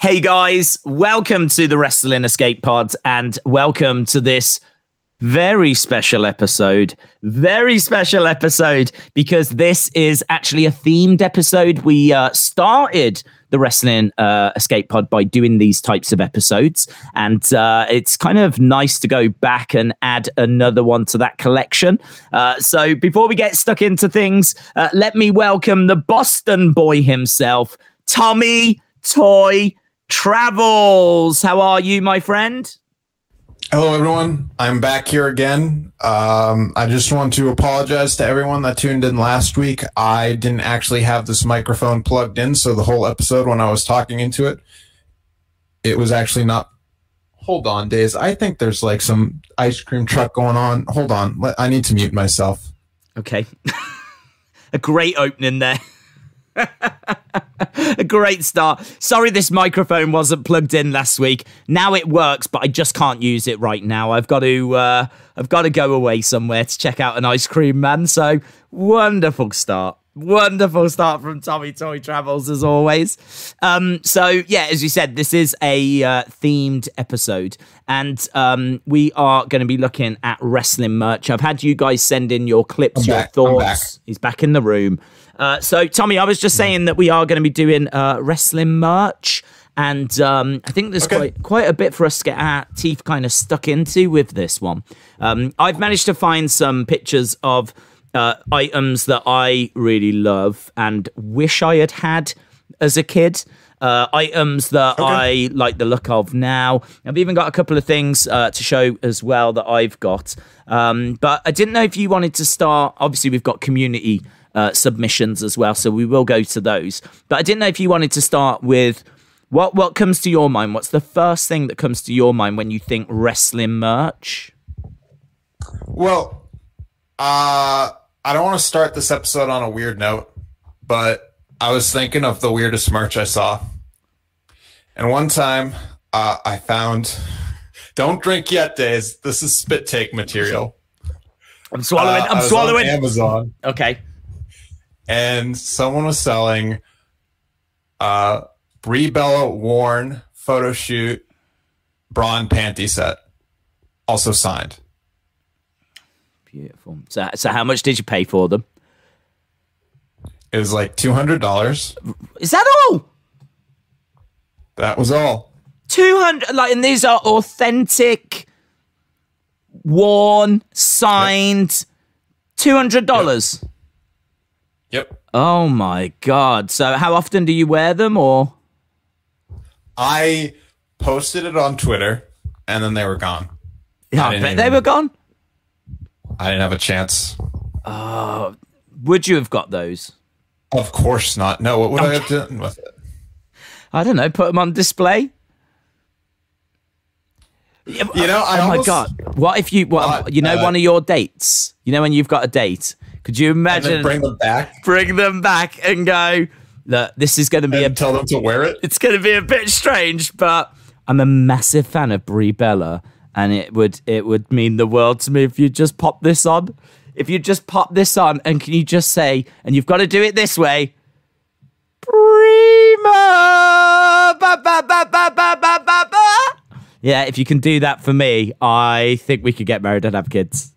Hey guys, welcome to the Wrestling Escape Pod and welcome to this very special episode. Very special episode because this is actually a themed episode. We uh, started the Wrestling uh, Escape Pod by doing these types of episodes, and uh, it's kind of nice to go back and add another one to that collection. Uh, so before we get stuck into things, uh, let me welcome the Boston boy himself, Tommy Toy Travels. How are you, my friend? Hello, everyone. I'm back here again. Um, I just want to apologize to everyone that tuned in last week. I didn't actually have this microphone plugged in, so the whole episode, when I was talking into it, it was actually not. Hold on, Days. I think there's like some ice cream truck going on. Hold on. I need to mute myself. Okay. A great opening there. a great start. Sorry, this microphone wasn't plugged in last week. Now it works, but I just can't use it right now. I've got to, uh, I've got to go away somewhere to check out an ice cream man. So wonderful start. Wonderful start from Tommy Toy Travels as always. Um, so yeah, as you said, this is a uh, themed episode, and um, we are going to be looking at wrestling merch. I've had you guys send in your clips, I'm your back. I'm back. thoughts. He's back in the room. Uh, so, Tommy, I was just saying that we are going to be doing uh, wrestling merch. And um, I think there's Okay. quite quite a bit for us to get our teeth kind of stuck into with this one. Um, I've managed to find some pictures of uh, items that I really love and wish I had had as a kid. Uh, items that I like the look of now. I've even got a couple of things uh, to show as well that I've got. Um, but I didn't know if you wanted to start. Obviously, we've got community uh, submissions as well, so we will go to those. But I didn't know if you wanted to start with what what comes to your mind. What's the first thing that comes to your mind when you think wrestling merch? Well, uh, I don't want to start this episode on a weird note, but I was thinking of the weirdest merch I saw. And one time uh, I found, don't drink yet, Days. This is spit take material. I'm swallowing. Uh, I'm swallowing. Amazon, Okay. And someone was selling uh, Brie Bella worn photo shoot bra and panty set, also signed. Beautiful. So, so how much did you pay for them? It was like two hundred dollars. Is that all? That was all. Two hundred. Like, and these are authentic, worn, signed. Two hundred dollars. Yep. Oh my god! So, how often do you wear them, or? I posted it on Twitter, and then they were gone. Yeah, I didn't bet even- they were gone. I didn't have a chance. Would you have got those? Of course not. No, what would I have done with it? I don't know. Put them on display. You know, I oh my god! What if you? What Uh, you know? uh, one of your dates. You know when you've got a date. Could you imagine bring them back bring them back and go? Look, this is going to be a. and tell them to wear it. It's going to be a bit strange, but I'm a massive fan of Brie Bella, and it would it would mean the world to me if you just pop this on. If you just pop this on, and can you just say, and you've got to do it this way, Prima. Ba, ba, ba. Yeah, if you can do that for me, I think we could get married and have kids.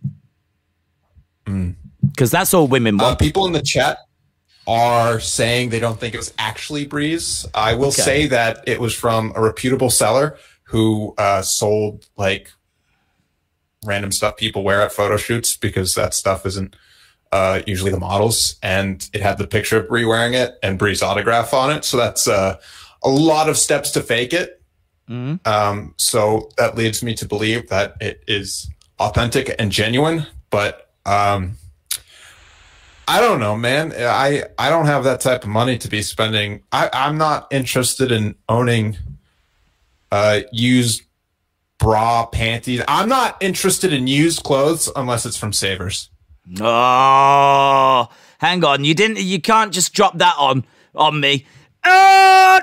Mm. Because that's all women Uh, want. people in the chat are saying they don't think it was actually Brie's. I will Okay. say that it was from a reputable seller who uh, sold like random stuff people wear at photo shoots because that stuff isn't uh, usually the models. And it had the picture of Brie wearing it and Brie's autograph on it. So that's uh, a lot of steps to fake it. Mhm. Um, so that leads me to believe that it is authentic and genuine. But um, I don't know, man. I I don't have that type of money to be spending. I, I'm not interested in owning uh, used bra panties. I'm not interested in used clothes unless it's from Savers. Oh, hang on. You didn't. You can't just drop that on on me. Oh,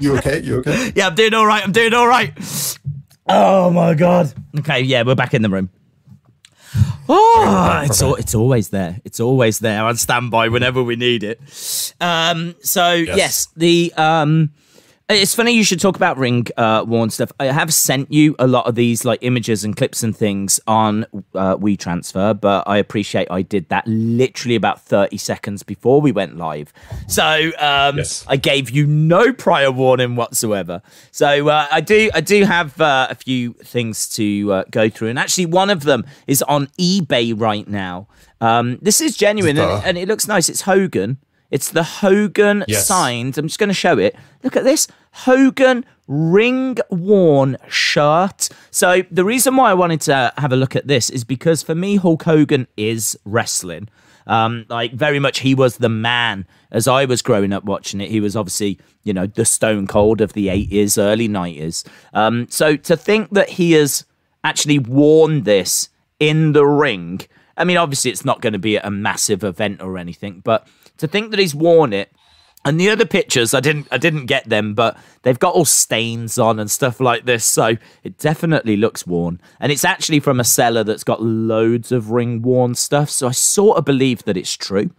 You okay? You okay? yeah, I'm doing all right. I'm doing all right. Oh my god. Okay, yeah, we're back in the room. Oh, it's al- it's always there. It's always there on standby whenever we need it. Um, so yes, the um, it's funny you should talk about ring uh, worn stuff. I have sent you a lot of these like images and clips and things on uh, WeTransfer, but I appreciate I did that literally about thirty seconds before we went live. So um, Yes. I gave you no prior warning whatsoever. So uh, I do I do have uh, a few things to uh, go through, and actually one of them is on eBay right now. Um, this is genuine, and, and it looks nice. It's Hogan. It's the Hogan Yes. signed. I'm just going to show it. Look at this Hogan ring worn shirt. So the reason why I wanted to have a look at this is because for me, Hulk Hogan is wrestling. Um, like very much, he was the man as I was growing up watching it. He was obviously, you know, the Stone Cold of the 80s, early 90s. Um, so to think that he has actually worn this in the ring. I mean, obviously, it's not going to be a massive event or anything, but to think that he's worn it, and the other pictures, I didn't, I didn't get them, but they've got all stains on and stuff like this, so it definitely looks worn. And it's actually from a seller that's got loads of ring worn stuff, so I sort of believe that it's true.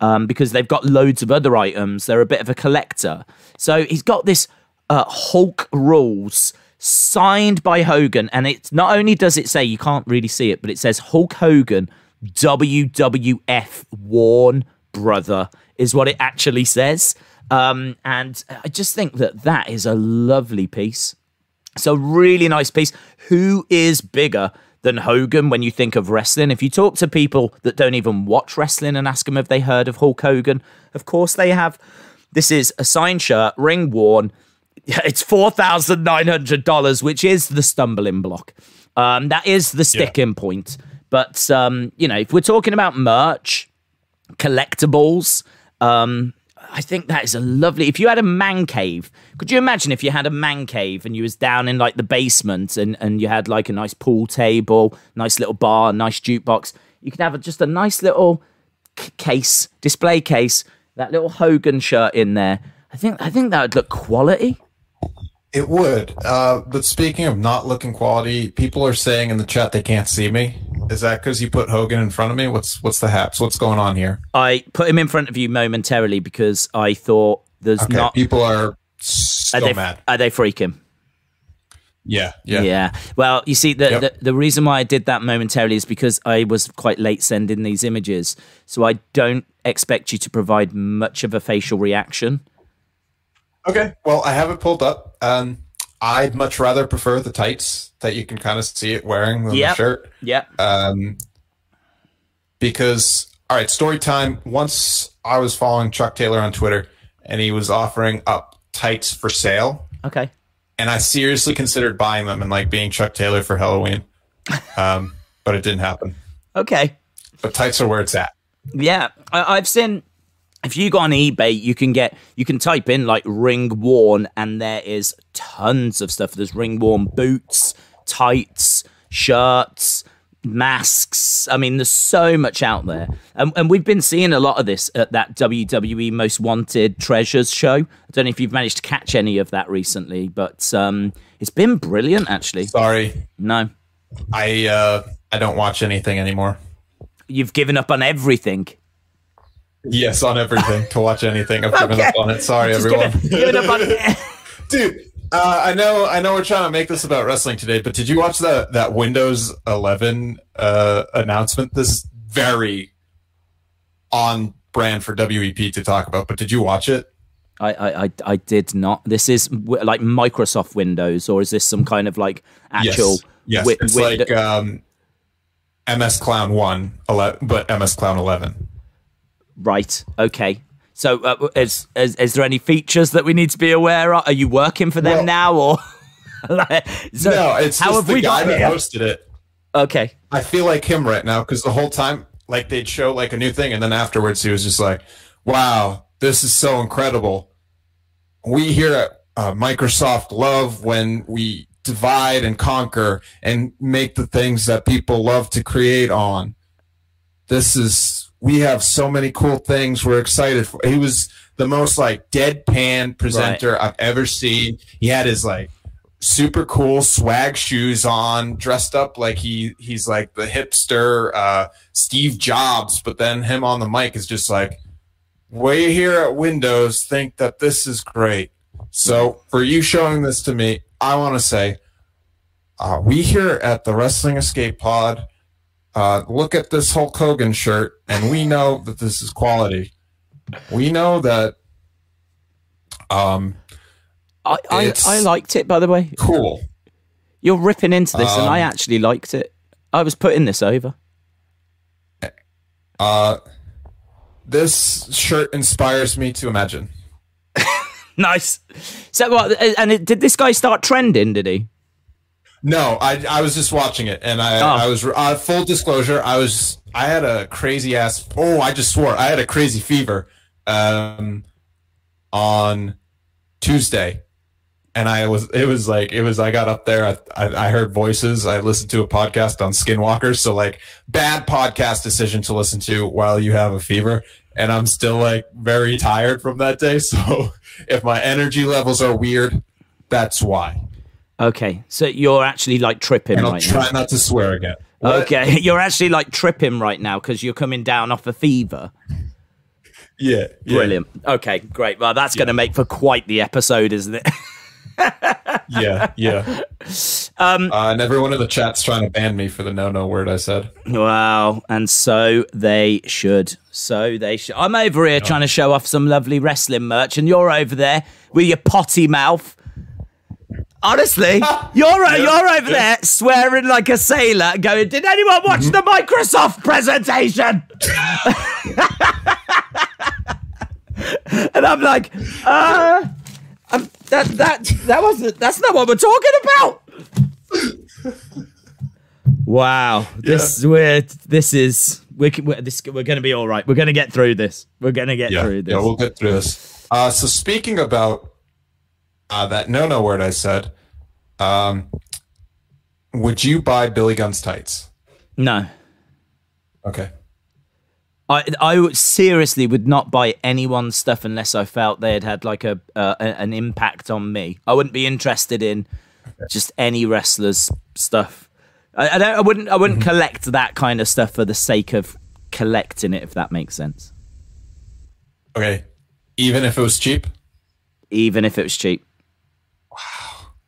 Um, because they've got loads of other items. They're a bit of a collector. So he's got this uh, Hulk rules signed by Hogan, and it's not only does it say you can't really see it, but it says Hulk Hogan WWF worn brother is what it actually says. Um, and I just think that that is a lovely piece. So really nice piece. Who is bigger than Hogan when you think of wrestling? If you talk to people that don't even watch wrestling and ask them if they heard of Hulk Hogan, of course they have. This is a signed shirt, ring worn. It's four thousand nine hundred dollars, which is the stumbling block. Um, that is the sticking point. But um, you know, if we're talking about merch, collectibles. Um, I think that is a lovely. If you had a man cave, could you imagine if you had a man cave and you was down in like the basement and and you had like a nice pool table, nice little bar, nice jukebox. You could have a, just a nice little case, display case, that little Hogan shirt in there. I think I think that would look quality. It would. Uh, but speaking of not looking quality, people are saying in the chat they can't see me. Is that because you put Hogan in front of me? What's what's the haps? What's going on here? I put him in front of you momentarily because I thought there's Okay, not. people are so Are they, mad. are they freaking? Yeah, yeah, Yeah. Well, you see, the, Yep. the the reason why I did that momentarily is because I was quite late sending these images, so I don't expect you to provide much of a facial reaction. Okay. Well, I have it pulled up. Um, I'd much rather prefer the tights that you can kind of see it wearing than Yep. the shirt. Yeah. Um, because all right, story time. Once I was following Chuck Taylor on Twitter, and he was offering up tights for sale, Okay. and I seriously considered buying them and like being Chuck Taylor for Halloween. Um, but it didn't happen. Okay. But tights are where it's at. Yeah, I, I've seen. If you go on eBay, you can get you can type in like ring worn, and there is tons of stuff. There's ring worn boots, tights, shirts, masks. I mean, there's so much out there, and, and we've been seeing a lot of this at that WWE Most Wanted Treasures show. I don't know if you've managed to catch any of that recently, but um, it's been brilliant. Actually, Sorry, no, I uh, I don't watch anything anymore. you've given up on everything. Yes, on everything to watch anything. I've given Okay. up on it. Sorry, Just everyone. given, given up on. it, Dude, uh, I know, I know, we're trying to make this about wrestling today, but did you watch that that Windows 11 uh, announcement? This is very on brand for WEP to talk about. But did you watch it? I, I, I, I did not. This is w- like Microsoft Windows, or is this some kind of like actual? Yes, wi- it's Wind- like um, MS Clown One, 11, but MS Clown 11. Right. Okay. So, uh, is, is is there any features that we need to be aware of? Are you working for them Well- now, or? like, so no, it's how just have the we guy got that hosted it. Okay. I feel like him right now because the whole time, like they'd show like a new thing, and then afterwards he was just like, "Wow, this is so incredible." We here at uh, Microsoft love when we divide and conquer and make the things that people love to create on. This is we have so many cool things. We're excited for. He was the most like deadpan presenter I've ever seen. He had his like super cool swag shoes on, dressed up like he he's like the hipster uh, Steve Jobs, but then him on the mic is just like, we here at Windows think that this is great. So for you showing this to me, I want to say, uh, we here at the Wrestling Escape Pod uh, look at this Hulk Hogan shirt, and we know that this is quality. We know that. Um, I, I, I liked it, by the way. cool. You're ripping into this, and I Um, actually liked it. I was putting this over. Uh, this shirt inspires me to imagine. Nice. So, what? And it, did this guy start trending? Did he? No, I I was just watching it, and I Oh. I was uh, full disclosure. I was I had a crazy ass. Oh, I just swore I had a crazy fever, um, on Tuesday, and I was it was like it was I got up there. I I, I heard voices. I listened to a podcast on Skinwalkers. So like bad podcast decision to listen to while you have a fever. And I'm still like very tired from that day. So if my energy levels are weird, that's why. Okay, so you're actually like tripping right now. And I'll right try now. not to swear again. What? Okay, you're actually like tripping right now because you're coming down off a fever. Yeah, yeah, Brilliant. Okay, great. Well, that's going to make for quite the episode, isn't it? Yeah, yeah. Um, uh, and everyone in the chat's trying to ban me for the no-no word I said. Wow, and so they should. So they should. I'm over here trying to show off some lovely wrestling merch, and you're over there with your potty mouth. Honestly, you're you're over there swearing like a sailor, going, "Did anyone watch the Microsoft presentation?" and I'm like, "Uh, um, that that that wasn't. That's not what we're talking about." Wow, this we're this is we're, we're this we're going to be all right. We're going to get through this. We're going to get Yeah, through this. yeah, we'll get through this. Uh, so speaking about uh, that no-no word I said, um, would you buy Billy Gunn's tights? no, Okay. I I would- seriously would not buy anyone's stuff unless I felt they had had like a, uh, an impact on me. I wouldn't be interested in just any wrestler's stuff. I, I don't. I wouldn't. I wouldn't collect that kind of stuff for the sake of collecting it. If that makes sense. Okay. Even if it was cheap, Even if it was cheap.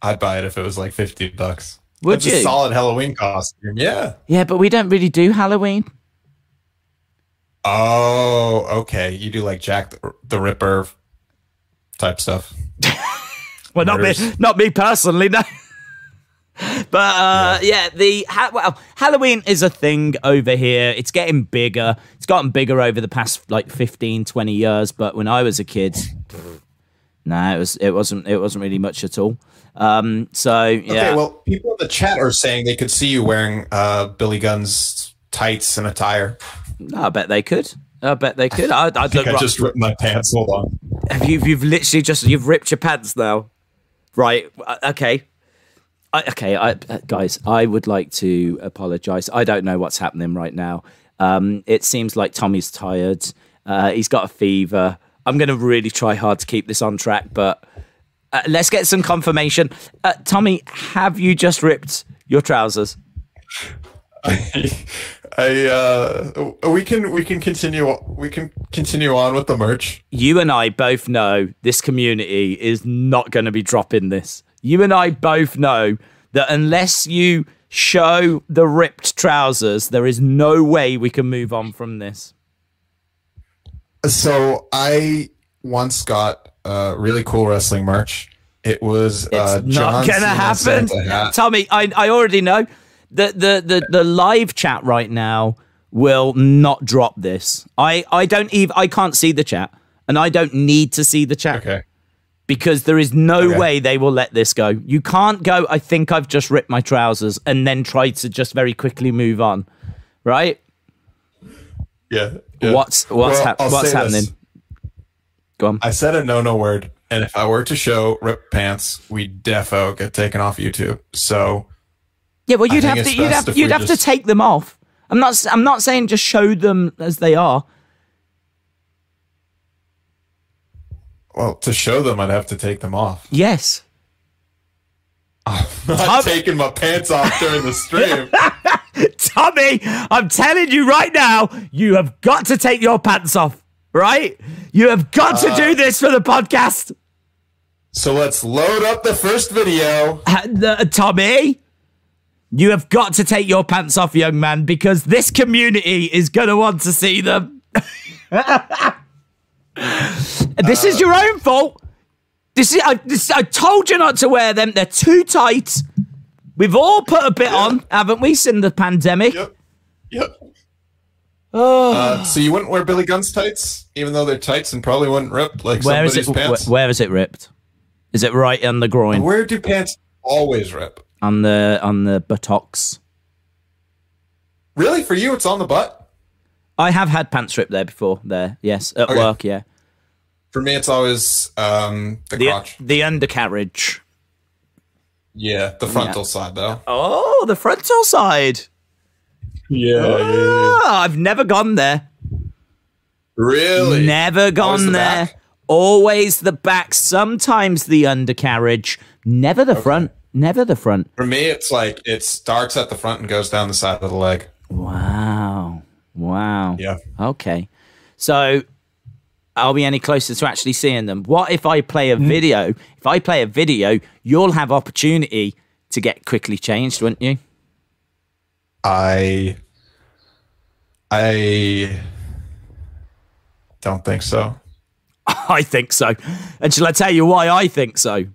I'd buy it if it was like fifty bucks. Would That's you? a solid Halloween costume. Yeah. Yeah, but we don't really do Halloween. Oh, okay. You do like Jack the, the Ripper type stuff. Well, not me, not me personally, no. but uh, yeah. the ha- well, Halloween is a thing over here. It's getting bigger. It's gotten bigger over the past like 15, 20 years. But when I was a kid, no, it was it wasn't it wasn't really much at all. Um, so yeah, Okay, well, people in the chat are saying they could see you wearing uh, Billy Gunn's tights and attire. I bet they could. I bet they could. I, I look. think I right- just ripped my pants. Hold on. Have you, you've literally just you've ripped your pants now, right? uh, Okay, I, okay, I, uh, guys. I would like to apologise. I don't know what's happening right now. Um, it seems like Tommy's tired. Uh, he's got a fever. I'm going to really try hard to keep this on track, but uh, let's get some confirmation. Uh, Tommy, have you just ripped your trousers? I uh, we can we can continue we can continue on with the merch. you and I both know this community is not going to be dropping this. You and I both know that unless you show the ripped trousers, there is no way we can move on from this. So I once got uh, really cool wrestling merch. It was It's uh, not John going to Cena happen. Tommy, I, I already know that the, the, the live chat right now will not drop this. I, I don't even I can't see the chat and I don't need to see the chat. Okay. because there is no Okay. way they will let this go. You can't go, I think I've just ripped my trousers and then try to just very quickly move on. Right? Yeah. yeah. What's what's Well, hap- what's happening? this. Go on. I said a no no word, and if I were to show rip pants, we defo get taken off YouTube. So Yeah, well you'd have to you'd have you'd have to take them off. I'm not I'm not saying just show them as they are. well, to show them, I'd have to take them off. Yes. I'm not taking my pants off during the stream. Tommy, I'm telling you right now, you have got to take your pants off, right? You have got to do this for the podcast. so let's load up the first video. Uh, uh, Tommy, you have got to take your pants off, young man, because this community is going to want to see them. this is your own fault. This is I, this, I told you not to wear them. They're too tight. We've all put a bit on, haven't we, since the pandemic? Yep. Yep. Uh, so you wouldn't wear Billy Gunn's tights, even though they're tights and probably wouldn't rip like Where is somebody's it? pants. wh- where is it ripped? Is it right on the groin, Where do pants always rip? on the on the buttocks? Really, for you, it's on the butt. I have had pants ripped there before. There, yes, at Okay. work, yeah. For me, it's always um, the, The crotch. the undercarriage. Yeah, the frontal side though. Oh, the frontal side. Yeah, Ah, I've never gone there. Really? Never gone the there. back? Always the back, sometimes the undercarriage, never the front. Never the front. For me, it's like it starts at the front and goes down the side of the leg. Wow. Wow. Yeah. Okay. So are we any closer to actually seeing them? What if I play Hmm. a video? If I play a video, you'll have opportunity to get quickly changed, won't you? I I don't think so. I think so. And shall I tell you why I think so?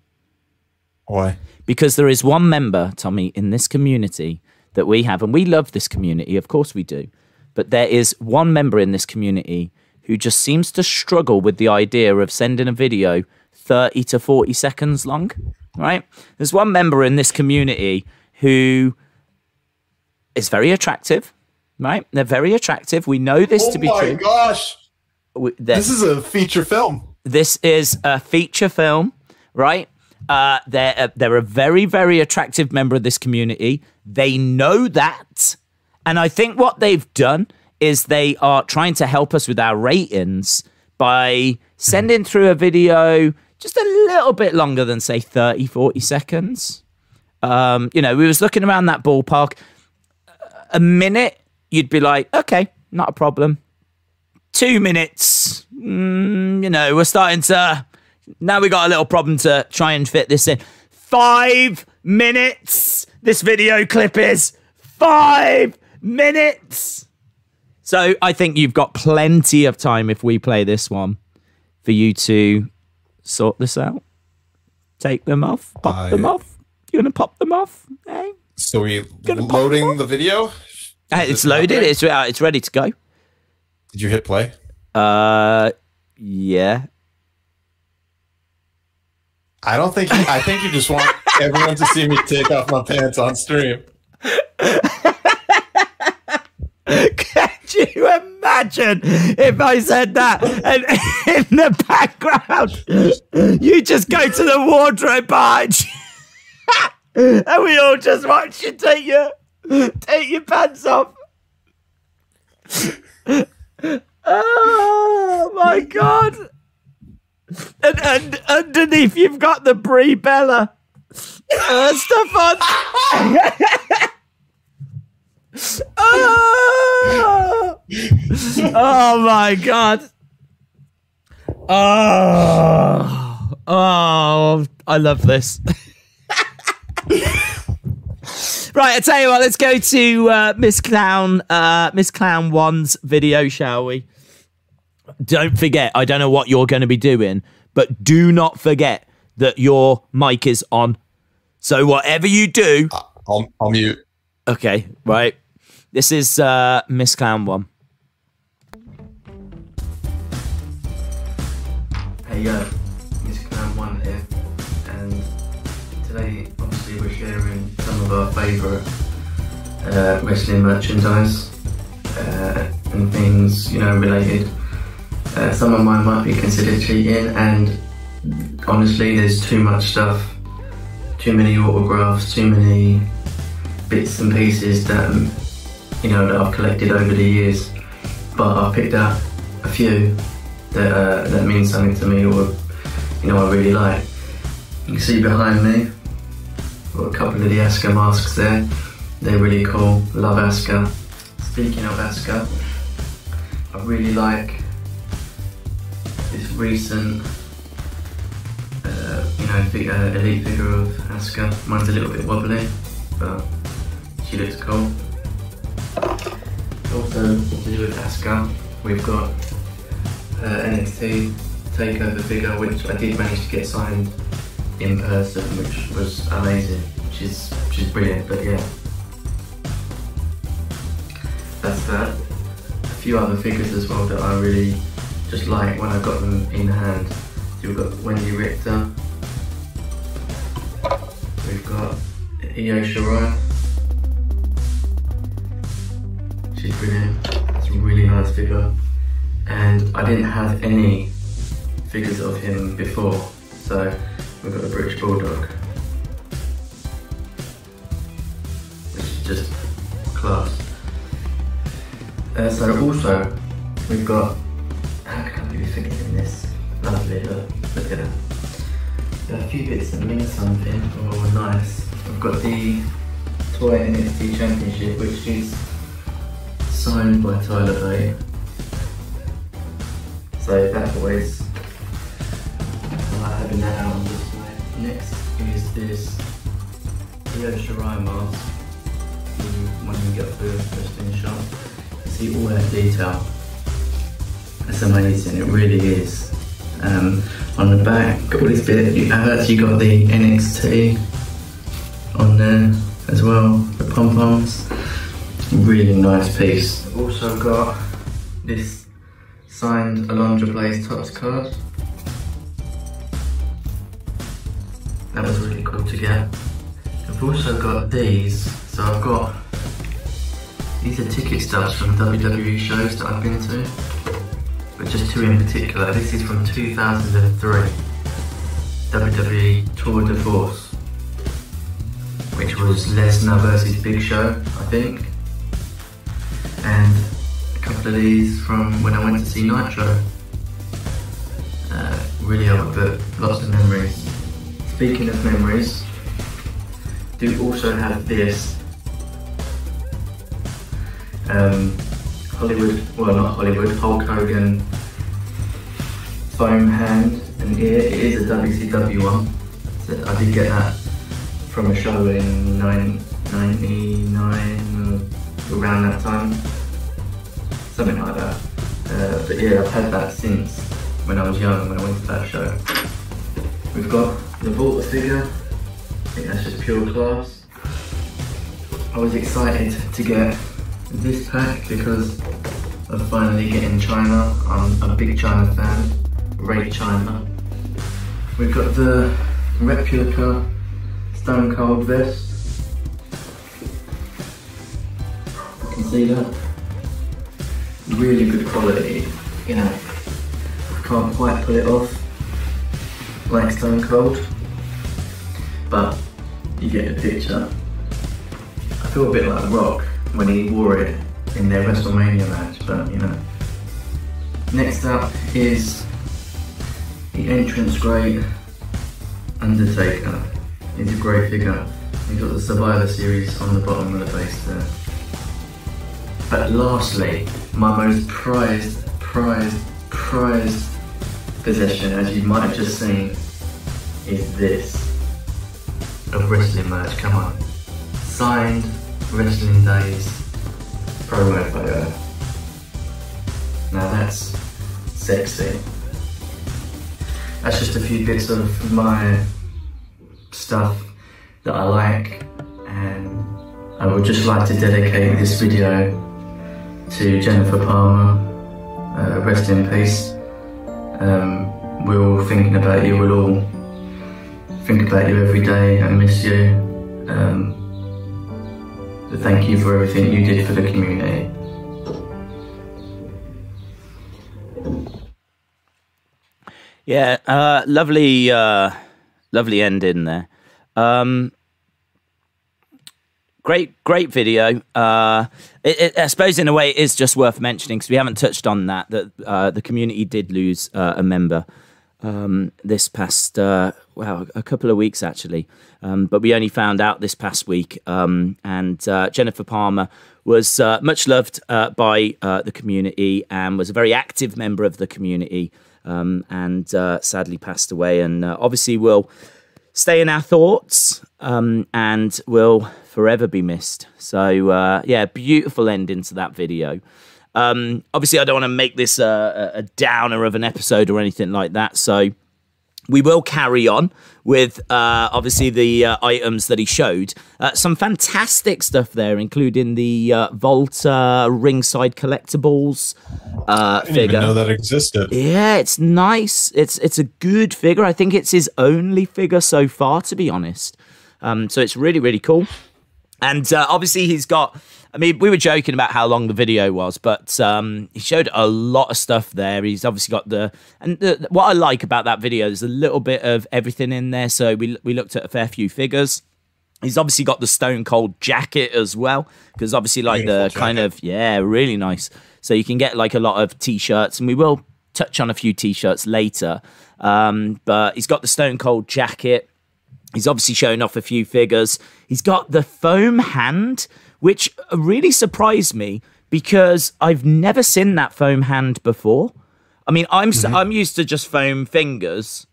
Why? because there is one member, Tommy, in this community that we have, and we love this community, of course we do. But there is one member in this community who just seems to struggle with the idea of sending a video 30 to 40 seconds long, right? There's one member in this community who is very attractive, right? They're very attractive. We know this to be true. Oh my gosh. We- This is a feature film. this is a feature film, right? Uh, they're a, they're a very very attractive member of this community. They know that, and I think what they've done is they are trying to help us with our ratings by sending through a video just a little bit longer than say 30 40 seconds um, you know we was looking around that ballpark a minute you'd be like okay not a problem. Two minutes mm, you know we're starting to now we got a little problem to try and fit this in. Five minutes this video clip is five minutes. So i think you've got plenty of time if we play this one for you to sort this out. Take them off pop I- them off. You gonna pop them off? Hey So we Gonna loading the video. Uh, it's loaded it's uh, it's ready to go Did you hit play? uh yeah I don't think. I think you just want everyone to see me take off my pants on stream. Can you imagine if I said that and in the background you just go to the wardrobe behind you and we all just watch you take your take your pants off. Oh my god. And, and underneath you've got the Brie Bella uh, stuff on. oh! oh my god. Oh, oh, I love this. right, I tell you what, let's go to uh, Miss Clown, uh, Miss Clown One's video, shall we? Don't forget, I don't know what you're going to be doing, but do not forget that your mic is on. So whatever you do, I'll, I'll mute. Okay, right. This is uh, Miss Clown one. Hey yo, Miss of our favourite uh, wrestling merchandise uh, and things you know related. Uh, some of mine might be considered cheating, and honestly, there's too much stuff, too many autographs, too many bits and pieces that you know that I've collected over the years. But I've picked out a few that uh, that means something to me or you know I really like. You can see behind me, got a couple of the Asuka masks there. They're really cool. Love Asuka. Speaking of Asuka, I really like this recent, uh, you know, uh, elite figure of Asuka. Mine's a little bit wobbly, but she looks cool. Also, to do with Asuka, we've got uh, NXT Takeover figure, which I did manage to get signed in person, which was amazing, which is brilliant. But yeah, that's that. A few other figures as well that I really just like when I got them in hand. So we've got Wendi Richter. We've got Io Shirai. She's brilliant. It's a really nice figure. And I didn't have any figures of him before. So we've got the British Bulldog. Which is just class. Uh, so also, we've got, I be forgetting this? Lovely, look, look at that. There are a few bits that mean something, oh nice. We've got the Toy NXT Championship, which is signed by Tyler Bate. So that always I like having that out. Next is this Io Shirai mask. One you get for in shop. See all that detail. It's amazing, it really is. Um, on the back, got all this bit, you have actually got the NXT on there as well, the pom poms. Really nice piece. Also got this signed Alundra Blayze Topps card. That was really cool to get. I've also got these, so I've got these are ticket stubs from WWE shows that I've been to, but just two in particular. This is from 2003 WWE Tour de Force, which was Lesnar versus Big Show, I think, and a couple of these from when I went to see Nitro. Uh, really old, but lots of memories. Speaking of memories, do also have this um, Hollywood, well not Hollywood, Hulk Hogan foam hand and ear. It is a WCW one. So I did get that from a show in nine, 99, around that time. Something like that. Uh, but yeah, I've had that since when I was young, when I went to that show. We've got the WALTER figure. I think that's just pure class. I was excited to get this pack because of finally getting Chyna. I'm a big Chyna fan. Rate Chyna. We've got the replica Stone Cold vest. You can see that. Really good quality. You know, can't quite pull it off like Stone Cold, but you get the picture. I feel a bit like Rock when he wore it in their WrestleMania match, but you know. Next up is the entrance great Undertaker. He's a great figure. He's got the Survivor Series on the bottom of the base there. But lastly, my most prized, prized, prized as you might have just seen, is this. A wrestling merch, come on. Signed Wrestling Days promo photo. Now that's sexy. That's just a few bits of my stuff that I like and I would just like to dedicate this video to Jennifer Palmer, uh, rest in peace. Um, we're all thinking about you, we'll all think about you every day and miss you. Um, but thank you for everything you did for the community. Yeah, uh, lovely, uh, lovely ending there. Um, great, great video. Uh, it, it, I suppose in a way it is just worth mentioning because we haven't touched on that that uh, the community did lose uh, a member um, this past uh, well a couple of weeks actually, um, but we only found out this past week. Um, and uh, Jennifer Palmer was uh, much loved uh, by the community and was a very active member of the community, um, and sadly passed away. And obviously will stay in our thoughts um, and will forever be missed. So yeah, beautiful ending to that video. Um, obviously, I don't want to make this a, a downer of an episode or anything like that. So we will carry on with uh, obviously the uh, items that he showed. Uh, some fantastic stuff there, including the uh, WALTER ringside collectibles uh, I didn't figure. even know that existed. Yeah, it's nice. It's it's a good figure. I think it's his only figure so far, to be honest. Um, so it's really really cool. And uh, obviously he's got I mean, we were joking about how long the video was, but um, he showed a lot of stuff there. He's obviously got the and the, what I like about that video is a little bit of everything in there. So we we looked at a fair few figures. He's obviously got the Stone Cold jacket as well, because obviously like Beautiful the jacket. kind of yeah, really nice. So you can get like a lot of t-shirts, and we will touch on a few t-shirts later. Um, but he's got the Stone Cold jacket. He's obviously showing off a few figures. He's got the foam hand, which really surprised me because I've never seen that foam hand before. I mean, I'm mm-hmm. I'm used to just foam fingers,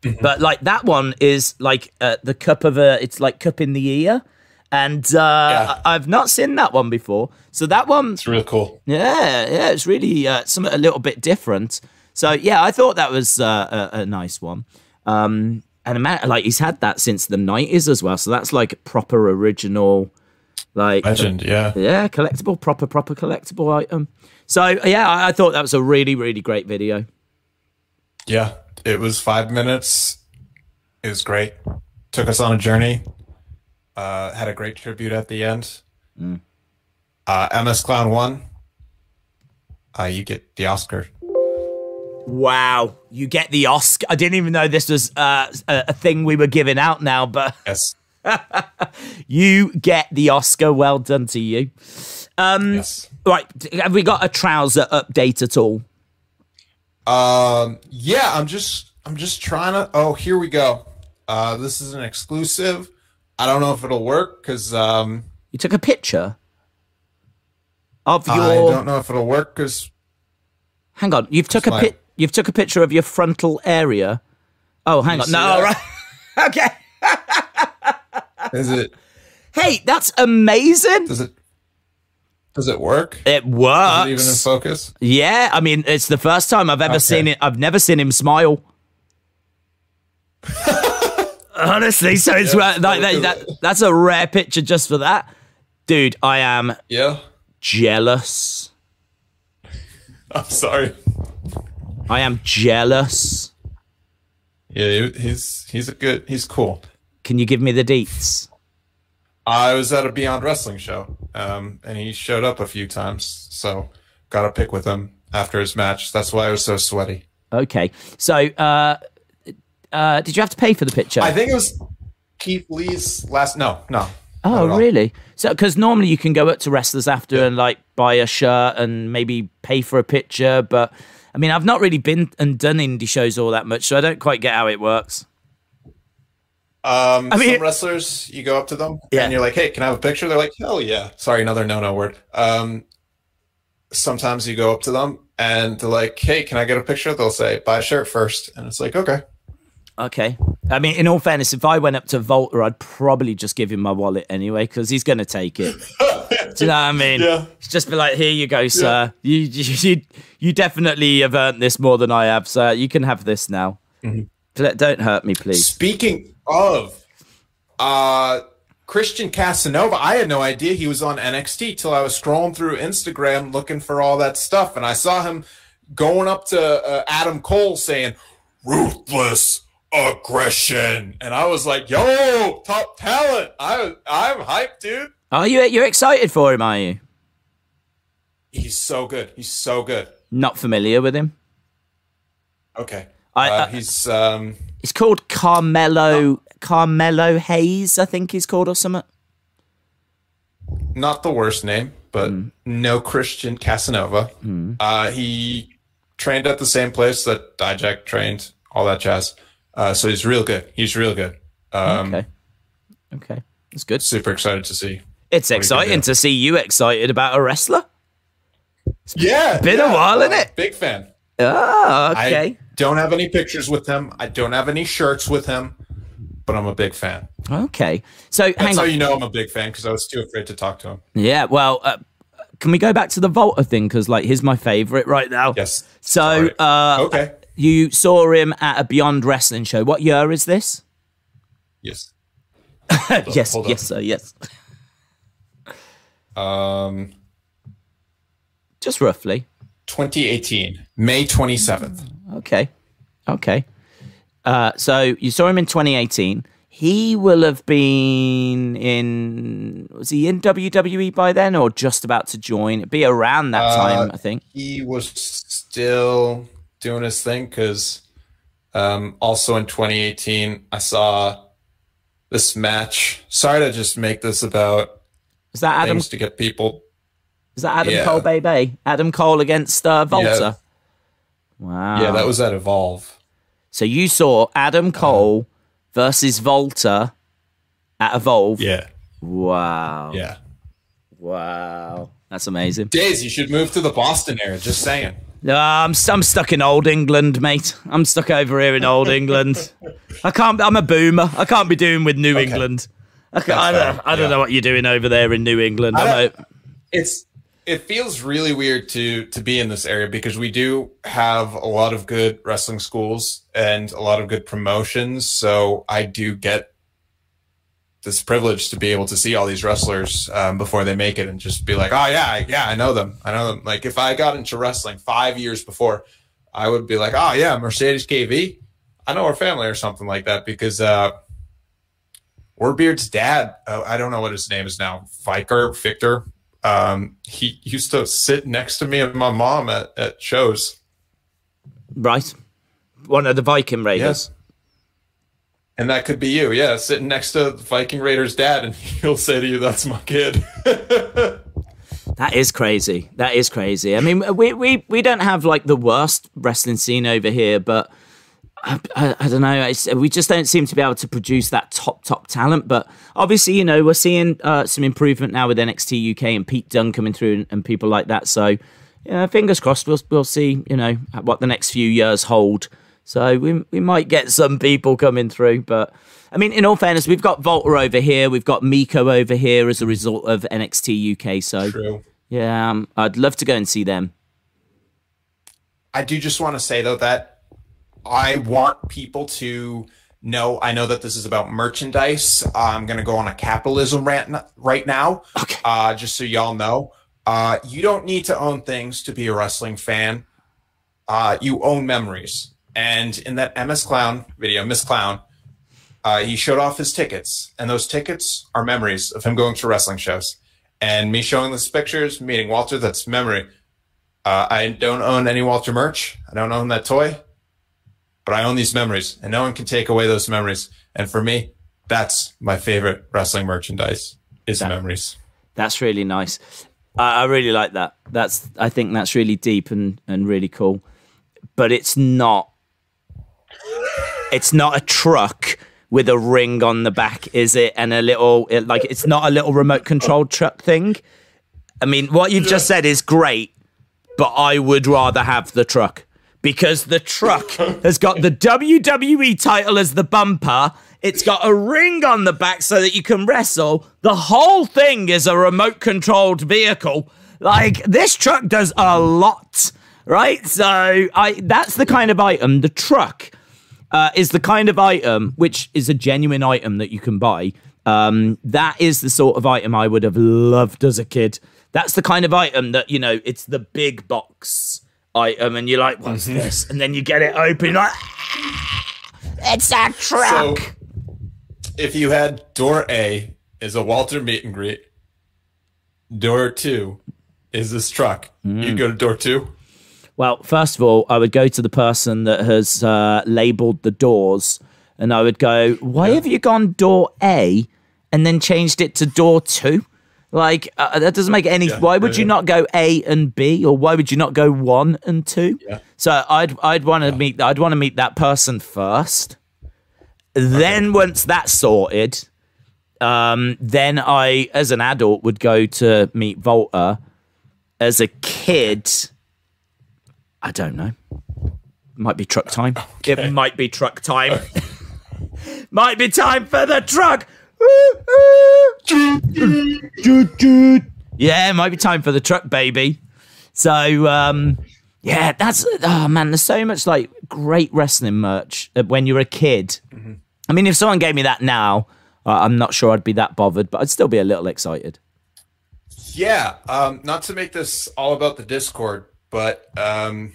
mm-hmm. but like that one is like uh, the cup of a. It's like cup in the ear, and uh, yeah. I've not seen that one before. So that one, it's really cool. Yeah, yeah, it's really uh, something a little bit different. So yeah, I thought that was uh, a, a, nice one. Um, and like he's had that since the nineties as well. So that's like proper original like legend, yeah, yeah, collectible, proper, proper collectible item. So yeah, I, I thought that was a really, really great video. Yeah, it was five minutes. It was great. Took us on a journey. Uh, had a great tribute at the end. Mm. Uh, MS Clown won. Uh, you get the Oscar. Wow, you get the Oscar. I didn't even know this was uh, a, a thing we were giving out now, but yes, you get the Oscar. Well done to you. Um, yes. Right. Have we got a trouser update at all? Um. Yeah. I'm just. I'm just trying to. Oh, here we go. Uh, this is an exclusive. I don't know if it'll work because um. You took a picture of your. I don't know if it'll work because. Hang on. You've took a my... You've took a picture of your frontal area. Oh, hang on. No, that? right. okay. Is it? Hey, that's amazing. Does it? Does it work? It works. It even in focus? Yeah, I mean, it's the first time I've ever okay. seen it. I've never seen him smile. Honestly, so it's yeah, like that, that, That's a rare picture just for that, dude. I am. Yeah. Jealous. I'm sorry. I am jealous. Yeah, he's he's a good. He's cool. Can you give me the dates? I was at a Beyond Wrestling show, um, and he showed up a few times, so got a pic with him after his match. That's why I was so sweaty. Okay, so uh, uh, did you have to pay for the picture? I think it was Keith Lee's last. No, no. Oh, really? So, because normally you can go up to wrestlers after yeah. and like buy a shirt and maybe pay for a picture, but I mean, I've not really been and done indie shows all that much, so I don't quite get how it works. Um, I mean, some wrestlers, you go up to them yeah. and you're like, "Hey, can I have a picture?" They're like, "Hell yeah!" Sorry, another no-no word. Um, sometimes you go up to them and they're like, "Hey, can I get a picture?" They'll say, "Buy a shirt first. and it's like, "Okay." Okay. I mean, in all fairness, if I went up to WALTER, I'd probably just give him my wallet anyway because he's going to take it. Do you know what I mean? Yeah. Just be like, here you go, sir. Yeah. You, you you definitely have earned this more than I have, sir. You can have this now. Mm-hmm. Don't hurt me, please. Speaking of uh, Christian Casanova. I had no idea he was on NXT till I was scrolling through Instagram looking for all that stuff, and I saw him going up to uh, Adam Cole saying "ruthless aggression," and I was like, "Yo, top talent! I I'm hyped, dude." Are you you're excited for him? Are you? He's so good. He's so good. Not familiar with him. Okay. I, uh, he's um it's called Carmelo Carmelo Hayes, I think he's called or something. Not the worst name, but mm. no Christian Casanova. Mm. Uh, he trained at the same place that Dijak trained all that jazz. Uh, so he's real good. He's real good. Um, okay. Okay. That's good. Super excited to see. It's What are you gonna exciting to see you excited about a wrestler. Yeah, been a while, uh, isn't it? Big fan. Ah, okay. I don't have any pictures with him. I don't have any shirts with him, but I'm a big fan. Okay. So That's hang how you know I'm a big fan because I was too afraid to talk to him. Yeah. Well, uh, can we go back to the Walter thing? Because like, he's my favorite right now. Yes. So, uh, Okay. you saw him at a Beyond Wrestling show. What year is this? Yes. yes. Yes, sir. Yes. Um, Just roughly. 2018, May 27th. Okay. Okay. Uh, so you saw him in 2018. He will have been in. Was he in WWE by then, or just about to join? It'd be around that Uh, time, I think. He was still doing his thing because um, also in 2018, I saw this match. Sorry to just make this about Is that Adam? to get people. Is that Adam Yeah. Cole, baby? Adam Cole against uh, Walter. Wow. Yeah, that was at Evolve. So you saw Adam Cole versus Walter at Evolve. Yeah. Wow. Yeah. Wow. That's amazing. Days, you should move to the Boston area. Just saying. No, I'm, I'm stuck in old England, mate. I'm stuck over here in old England. I can't. I'm a boomer. I can't be doing with New England. I, I don't, I don't yeah. know what you're doing over there in New England. I I'm a, It's it feels really weird to to be in this area because we do have a lot of good wrestling schools and a lot of good promotions. So I do get this privilege to be able to see all these wrestlers um, before they make it and just be like, oh yeah, yeah, I know them, I know them. Like if I got into wrestling five years before, I would be like, oh yeah, Mercedes KV, I know her family or something like that because uh, Warbeard's dad, uh, I don't know what his name is now, Vicar, Victor. Um, he used to sit next to me and my mom at, at shows. right. One of the Viking Raiders. Yes. And that could be you, yeah, sitting next to Viking Raider's dad, and he'll say to you, "That's my kid." That is crazy. That is crazy. I mean, we we, we don't have like the worst wrestling scene over here, but I, I, I don't know. It's, we just don't seem to be able to produce that top top talent. But obviously, you know, we're seeing uh, some improvement now with NXT UK and Pete Dunne coming through and, and people like that. So, yeah, fingers crossed. We'll we'll see. You know what the next few years hold. So we we might get some people coming through, but. I mean, in all fairness, we've got Walter over here, we've got Meiko over here as a result of NXT UK. So True. yeah, um, I'd love to go and see them. I do just want to say though that I want people to know. I know that this is about merchandise. I'm going to go on a capitalism rant right now. Okay. Uh, just so y'all know, uh, you don't need to own things to be a wrestling fan. Uh, you own memories. And in that MS Clown video, Miss Clown, uh, he showed off his tickets, and those tickets are memories of him going to wrestling shows. And me showing those pictures, meeting Walter, that's memory. Uh, I don't own any Walter merch. I don't own that toy, but I own these memories, and no one can take away those memories. And for me, that's my favorite wrestling merchandise is memories. That's really nice. I, I really like that. That's I think that's really deep and, and really cool. But it's not it's not a truck with a ring on the back, is it? And a little it, like it's not a little remote controlled truck thing. I mean, what you've just said is great, but I would rather have the truck because the truck has got the WWE title as the bumper. It's got a ring on the back so that you can wrestle. The whole thing is a remote controlled vehicle. Like this truck does a lot, right? So I that's the kind of item the truck uh, is the kind of item which is a genuine item that you can buy. Um, that is the sort of item I would have loved as a kid. That's the kind of item that you know it's the big box item, and you're like, "What's mm-hmm. this?" And then you get it open, like, ah, "It's a truck. So, truck." if you had door A is a Walter meet and greet, door two is this truck, you mm. go to door two. Well, first of all, I would go to the person that has uh, labeled the doors, and I would go, "Why have you gone door A and then changed it to door two? Like uh, that doesn't make any. Yeah, why would yeah, you yeah. not go A and B, or why would you not go one and two? Yeah. So I'd I'd want to meet I'd want to meet that person first. Then once that's sorted, um, then I, as an adult, would go to meet Walter. As a kid, I don't know. Might be truck time. It might be truck time. might be time for the truck. Yeah, it might be time for the truck, baby. So, um, yeah, that's oh man. There's so much like great wrestling merch when you're a kid. I mean, if someone gave me that now, uh, I'm not sure I'd be that bothered, but I'd still be a little excited. Yeah, um, not to make this all about the Discord, but um,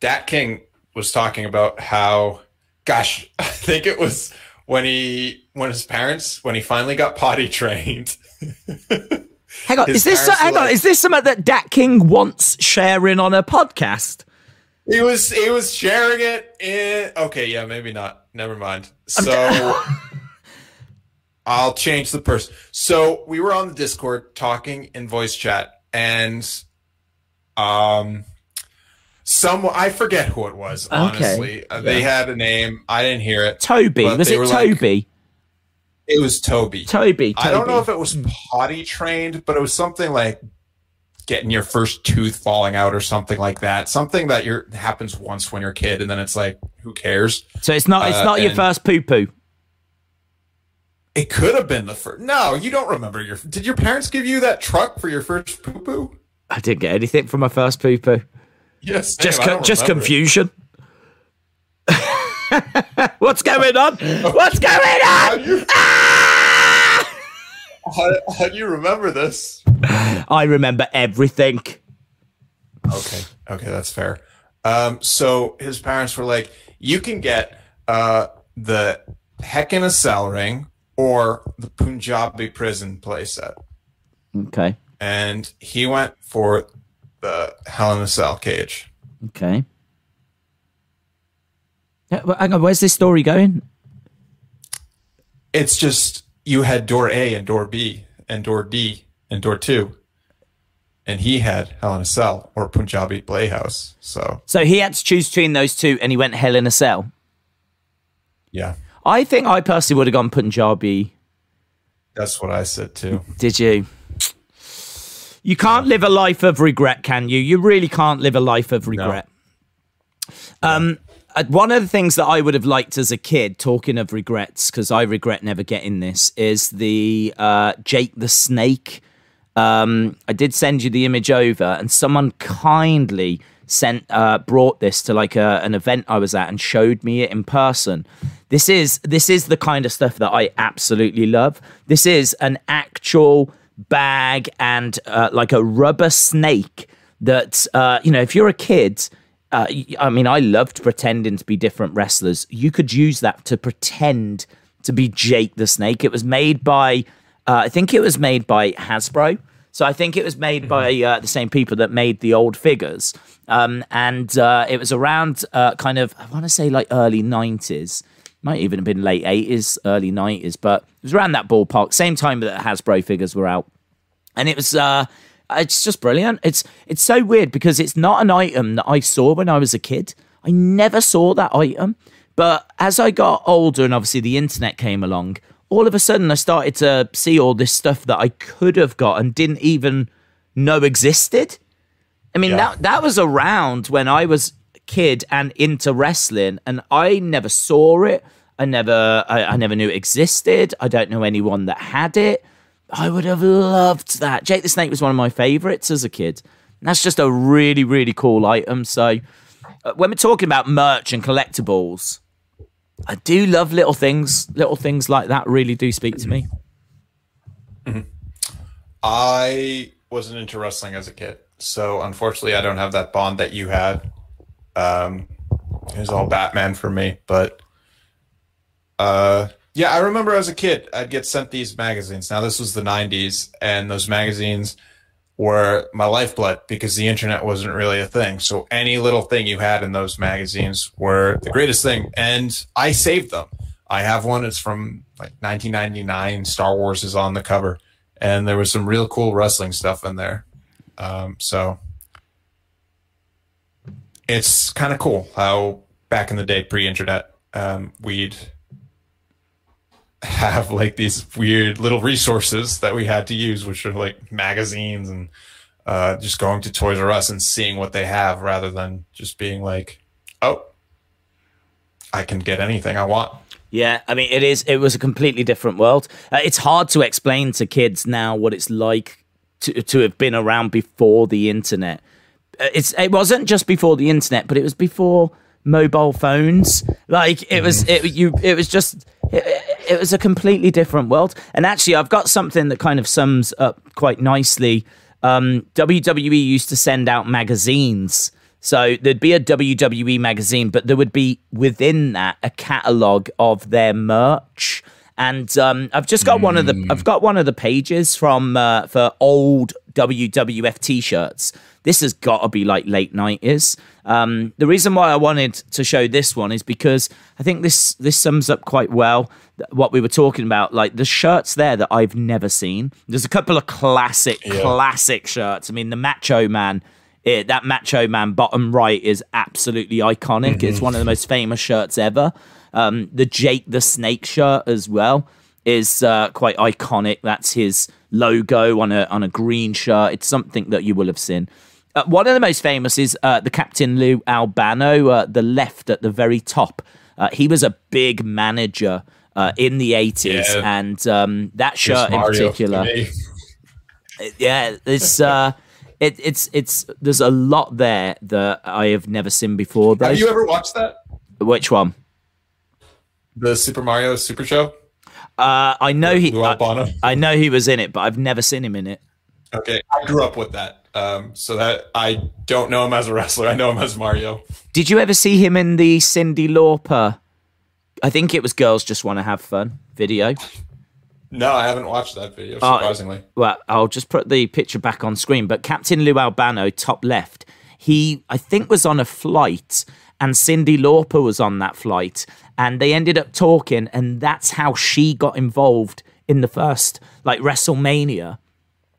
Dat King was talking about how, gosh, I think it was when he, when his parents, when he finally got potty trained. Hang on, is this parents hang were on? Is this something that Dat King wants sharing on a podcast? He was he was sharing it in okay, yeah, maybe not. Never mind. So I'll change the person. So we were on the Discord talking in voice chat and um some I forget who it was, honestly. Uh, They had a name. I didn't hear it. Toby, was it were like- Toby? It was Toby. Toby, Toby. I don't know if it was potty trained, but it was something like getting your first tooth falling out or something like that. Something that you're happens once when you're a kid, and then it's like, who cares? so it's not. It's uh, not your first poo poo. It could have been the first. No, you don't remember your. Did your parents give you that truck for your first poo poo? I didn't get anything from my first poo poo. Yes, Just, co- just confusion. What's going on? What's going How on? do you, Ah! how, how do you remember this? I remember everything. Okay, okay, that's fair. Um, so his parents were like, "You can get uh, the Heck in a Cell ring or the Punjabi prison playset," Okay. and he went for the Hell in a Cell cage. Okay. Yeah, well, hang on. Where's this story going? It's just you had door A and door B and door D and door two, and he had Hell in a Cell or Punjabi Playhouse. So So he had to choose between those two, and he went hell in a cell. yeah, I think I personally would have gone Punjabi. that's what I said too. Did you? You can't live a life of regret, can you? You really can't live a life of regret. Um, uh, one of the things that I would have liked as a kid, talking of regrets, because I regret never getting this, is the uh, Jake the Snake. Um, I did send you the image over, and someone kindly sent uh, brought this to like a, an event I was at and showed me it in person. This is this is the kind of stuff that I absolutely love. This is an actual bag and uh, like a rubber snake that uh, you know if you're a kid uh, I mean, I loved pretending to be different wrestlers. You could use that to pretend to be Jake the Snake. It was made by, uh, I think it was made by Hasbro. So I think it was made by uh, the same people that made the old figures. Um, and uh, it was around uh, kind of, I want to say like early 90s. Might even have been late 80s, early 90s, but it was around that ballpark. Same time that Hasbro figures were out and it was uh it's just brilliant it's it's so weird because it's not an item that i saw when i was a kid i never saw that item but as i got older and obviously the internet came along all of a sudden i started to see all this stuff that i could have got and didn't even know existed i mean Yeah. that that was around when i was kid and into wrestling and i never saw it i never I, I never knew it existed i don't know anyone that had it I would have loved that. Jake the Snake was one of my favorites as a kid. That's just a really, really cool item. So, uh, when we're talking about merch and collectibles, I do love little things. Little things like that really do speak to me. I wasn't into wrestling as a kid, so unfortunately, I don't have that bond that you had. Um, it was all Batman for me, but uh, yeah, I remember as a kid, I'd get sent these magazines. Now this was the '90s, and those magazines were my lifeblood because the internet wasn't really a thing. So any little thing you had in those magazines were the greatest thing, and I saved them. I have one. It's from like 1999. Star Wars is on the cover and there was some real cool wrestling stuff in there. Um, so it's kind of cool how back in the day, pre-internet, um, we'd have like these weird little resources that we had to use, which are like magazines and uh, just going to Toys R Us and seeing what they have rather than just being like, oh, I can get anything I want. Yeah, I mean, it is. It was a completely different world. Uh, it's hard to explain to kids now what it's like to to have been around before the internet. Uh, it's it wasn't just before the internet, but it was before mobile phones. Like it was, it you, it was just. It, it was a completely different world. And actually, I've got something that kind of sums up quite nicely. Um, WWE used to send out magazines so there'd be a WWE magazine, but there would be within that a catalog of their merch. And um, I've just got mm. one of the I've got one of the pages from uh, for old WWF t-shirts. This has got to be like late nineties. Um, the reason why I wanted to show this one is because I think this this sums up quite well what we were talking about. Like the shirts there that I've never seen. There's a couple of classic yeah. classic shirts. I mean, the Macho Man it, that Macho Man bottom right is absolutely iconic. Mm-hmm. It's one of the most famous shirts ever. Um, the Jake the Snake shirt as well is uh, quite iconic. That's his logo on a on a green shirt. It's something that you will have seen. Uh, one of the most famous is uh, the Captain Lou Albano, uh, the left at the very top. Uh, he was a big manager uh, in the 80s, yeah. and um, that shirt in particular. yeah, it's it, it's it's there's a lot there that I have never seen before. Though. Have you ever watched that? Which one? The Super Mario Super Show. Uh, I know he. I, I, know he was in it, but I've never seen him in it. Okay, I grew up with that, um, so that I don't know him as a wrestler. I know him as Mario. Did you ever see him in the Cyndi Lauper? I think it was "Girls Just Want to Have Fun" video. No, I haven't watched that video, oh, surprisingly. Uh, well, I'll just put the picture back on screen. But Captain Lou Albano, top left, he, I think, was on a flight, and Cyndi Lauper was on that flight. And they ended up talking, and that's how she got involved in the first, like, WrestleMania.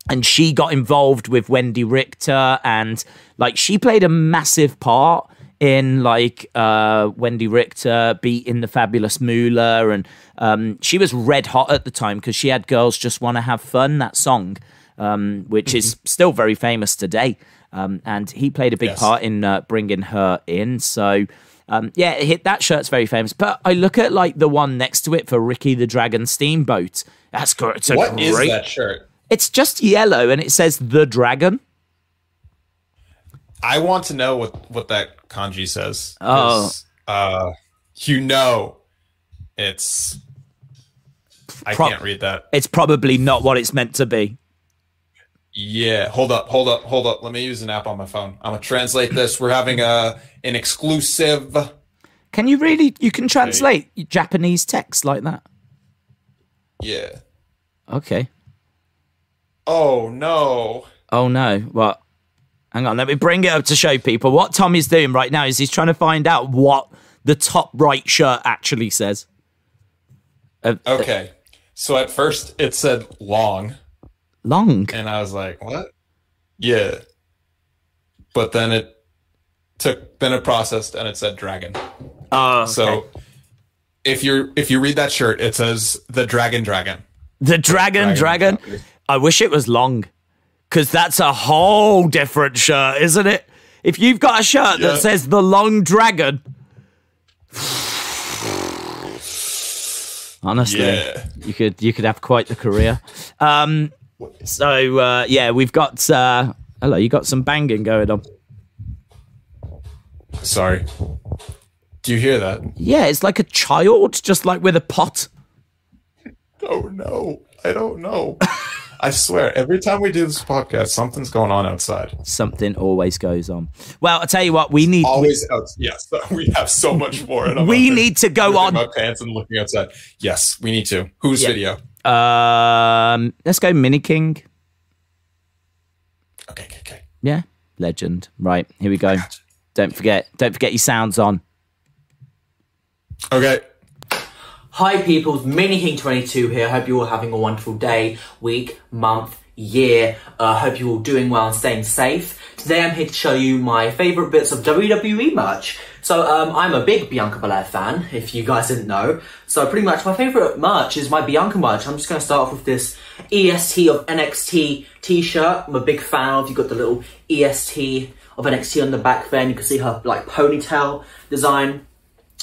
And she got involved with Wendi Richter, and, like, she played a massive part in like uh, Wendi Richter beating the fabulous Moolah, and um, she was red hot at the time because she had "Girls Just Want to Have Fun" that song, um, which mm-hmm. is still very famous today. Um, and he played a big yes. part in uh, bringing her in. So. Um, yeah, hit that shirt's very famous. But I look at like the one next to it for Ricky the Dragon Steamboat. That's. It's a what great, is that shirt? It's just yellow and it says the dragon. I want to know what what that kanji says. Oh, uh, you know, it's. I Pro- can't read that. It's probably not what it's meant to be. Yeah, hold up, hold up, hold up. Let me use an app on my phone. I'm gonna translate this. We're having a an exclusive. Can you really? You can translate. Japanese text like that. Yeah. Okay. Oh no. Oh no! What? Hang on, let me bring it up to show people what Tommy's doing right now. Is he's trying to find out what the top right shirt actually says. Uh, okay, so at first it said long, long, and I was like, "What?" Yeah, but then it took, then it processed, and it said dragon. Oh, okay. so if you're if you read that shirt, it says the dragon, dragon, the dragon, dragon. dragon. I wish it was long because that's a whole different shirt, isn't it? If you've got a shirt yeah. that says the Long Dragon, honestly, yeah. you could you could have quite the career. Um, so uh, yeah, we've got uh, hello. You got some banging going on. Sorry. Do you hear that? Yeah, it's like a child, just like with a pot. Oh no, I don't know. I swear, every time we do this podcast, something's going on outside. Something always goes on. Well, I tell you what, we need always. Out, yes, we have so much more. we need to go on my pants and looking outside. Yes, we need to. Whose yeah. video? Um, let's go, Mini King. Okay, okay, okay. Yeah, legend. Right here we go. Don't forget. Don't forget your sounds on. Okay. Hi peoples, Mini King 22 here. I Hope you're all having a wonderful day, week, month, year. Uh, hope you're all doing well and staying safe. Today I'm here to show you my favourite bits of WWE merch. So um, I'm a big Bianca Belair fan, if you guys didn't know. So pretty much my favourite merch is my Bianca merch. I'm just going to start off with this EST of NXT t-shirt. I'm a big fan of. You've got the little EST of NXT on the back there and you can see her like ponytail design.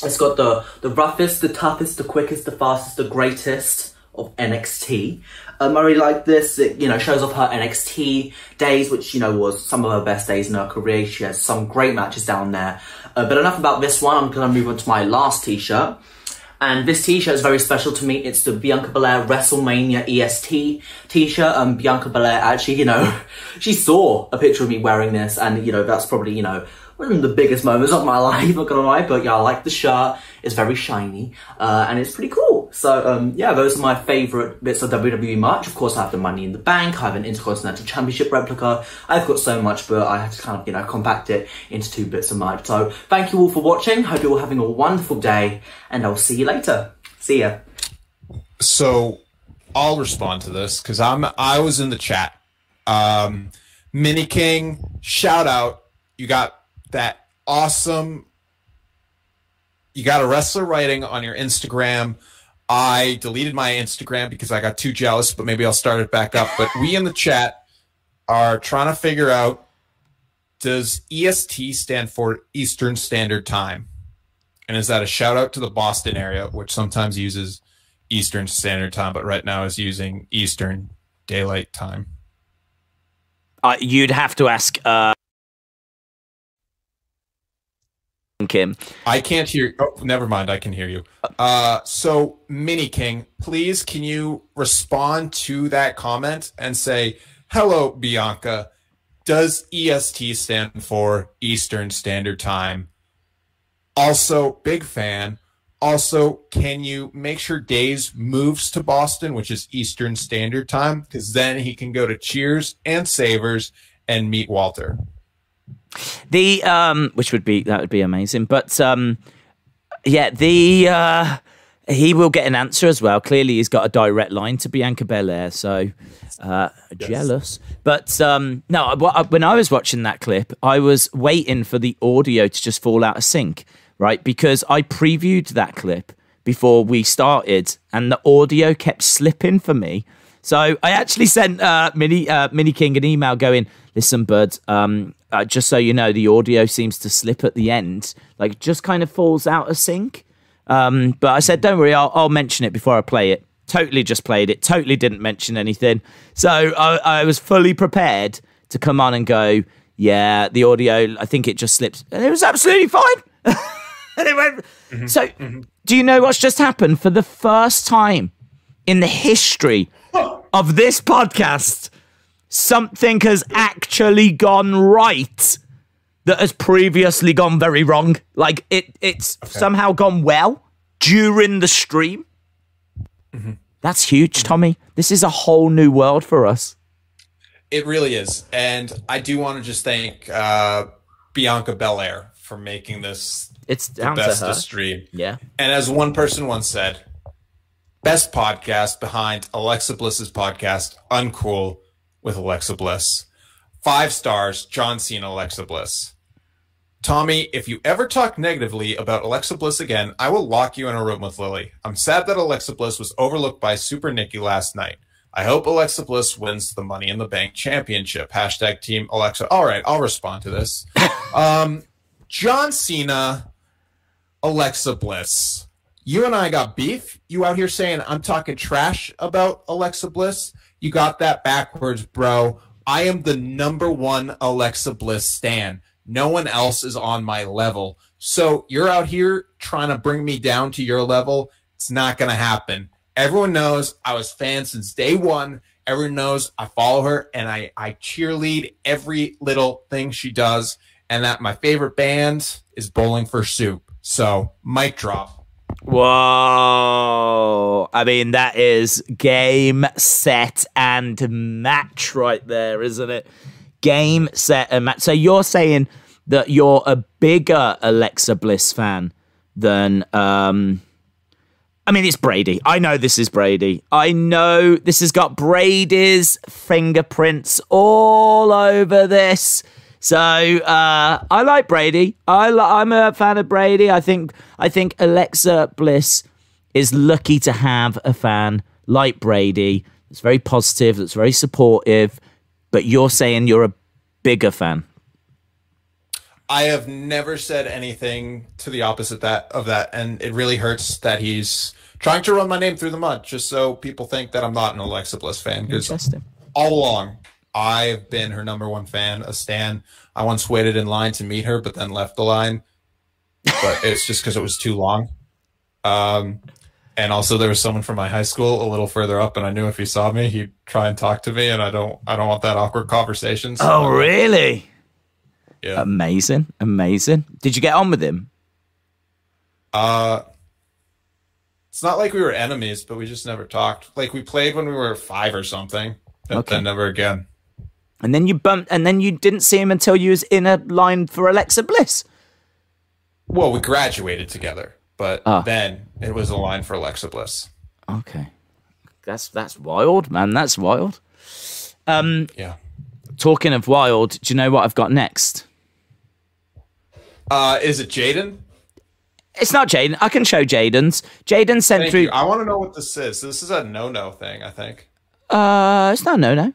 It's got the, the roughest, the toughest, the quickest, the fastest, the greatest of NXT. I really like this. It, you know, shows off her NXT days, which, you know, was some of her best days in her career. She has some great matches down there. Uh, but enough about this one. I'm going to move on to my last t-shirt. And this t-shirt is very special to me. It's the Bianca Belair WrestleMania EST t-shirt. Um, Bianca Belair actually, you know, she saw a picture of me wearing this and, you know, that's probably, you know, one of the biggest moments of my life, not gonna lie, but yeah, I like the shirt. It's very shiny, uh, and it's pretty cool. So, um, yeah, those are my favorite bits of WWE merch. Of course, I have the Money in the Bank, I have an Intercontinental Championship replica. I've got so much, but I have to kind of, you know, compact it into two bits of merch. So, thank you all for watching. Hope you're all having a wonderful day, and I'll see you later. See ya. So, I'll respond to this because I'm I was in the chat. Um, Mini King, shout out! You got that awesome you got a wrestler writing on your Instagram. I deleted my Instagram because I got too jealous, but maybe I'll start it back up. But we in the chat are trying to figure out does EST stand for Eastern Standard Time? And is that a shout out to the Boston area, which sometimes uses Eastern Standard Time, but right now is using Eastern Daylight Time? Uh, you'd have to ask uh, Kim. I can't hear. Oh, never mind. I can hear you. Uh, so, Mini King, please, can you respond to that comment and say, "Hello, Bianca. Does EST stand for Eastern Standard Time?" Also, big fan. Also, can you make sure Days moves to Boston, which is Eastern Standard Time, because then he can go to Cheers and Savers and meet Walter. The um, which would be that would be amazing, but um, yeah, the uh, he will get an answer as well. Clearly, he's got a direct line to Bianca Belair, so uh, yes. jealous. But um, no, when I was watching that clip, I was waiting for the audio to just fall out of sync, right? Because I previewed that clip before we started, and the audio kept slipping for me. So I actually sent uh, Mini uh, Mini King an email going, "Listen, bud, um, uh, just so you know, the audio seems to slip at the end, like just kind of falls out of sync." Um, but I said, "Don't worry, I'll, I'll, mention it before I play it." Totally just played it. Totally didn't mention anything. So I, I was fully prepared to come on and go, "Yeah, the audio. I think it just slipped, and it was absolutely fine." and it went. Mm-hmm. So, mm-hmm. do you know what's just happened for the first time in the history of this podcast, something has actually gone right that has previously gone very wrong. Like it, it's okay. somehow gone well during the stream. Mm-hmm. That's huge, Tommy. This is a whole new world for us. It really is, and I do want to just thank uh, Bianca Belair for making this. It's the best to, her. stream. Yeah, and as one person once said, best podcast behind Alexa Bliss's podcast, Uncool with Alexa Bliss. Five stars, John Cena, Alexa Bliss. Tommy, if you ever talk negatively about Alexa Bliss again, I will lock you in a room with Lily. I'm sad that Alexa Bliss was overlooked by Super Nikki last night. I hope Alexa Bliss wins the Money in the Bank championship. Hashtag Team Alexa. All right, I'll respond to this. Um, John Cena, Alexa Bliss you and I got beef. You out here saying I'm talking trash about Alexa Bliss. You got that backwards, bro. I am the number one Alexa Bliss stan. No one else is on my level. So you're out here trying to bring me down to your level. It's not going to happen. Everyone knows I was fan since day one. Everyone knows I follow her and I, I cheerlead every little thing she does. And that my favorite band is Bowling for Soup. So, mic drop. Whoa. I mean, that is game, set, and match right there, isn't it? Game, set, and match. So you're saying that you're a bigger Alexa Bliss fan than. um I mean, it's Brady. I know this is Brady. I know this has got Brady's fingerprints all over this. So uh, I like Brady. I li- I'm a fan of Brady. I think I think Alexa Bliss is lucky to have a fan like Brady. That's very positive. That's very supportive. But you're saying you're a bigger fan. I have never said anything to the opposite that of that, and it really hurts that he's trying to run my name through the mud just so people think that I'm not an Alexa Bliss fan. Because all along, I've been her number one fan, a stan. I once waited in line to meet her, but then left the line. But it's just because it was too long. Um, and also there was someone from my high school a little further up, and I knew if he saw me, he'd try and talk to me, and I don't, I don't want that awkward conversation. so- Oh, really? Yeah. Amazing, amazing. Did you get on with him? Uh, it's not like we were enemies, but we just never talked. Like we played when we were five or something, but Okay. then never again. And then you bumped, and then you didn't see him until you was in a line for Alexa Bliss. Well, we graduated together, but Ah. then it was a line for Alexa Bliss. Okay, that's that's wild, man. That's wild. Um, Yeah. Talking of wild, do you know what I've got next? Uh, is it Jaden? It's not Jaden. I can show Jaden's. Jaden sent Thank through. you. I want to know what this is. This is a no-no thing, I think. Uh, it's not no no.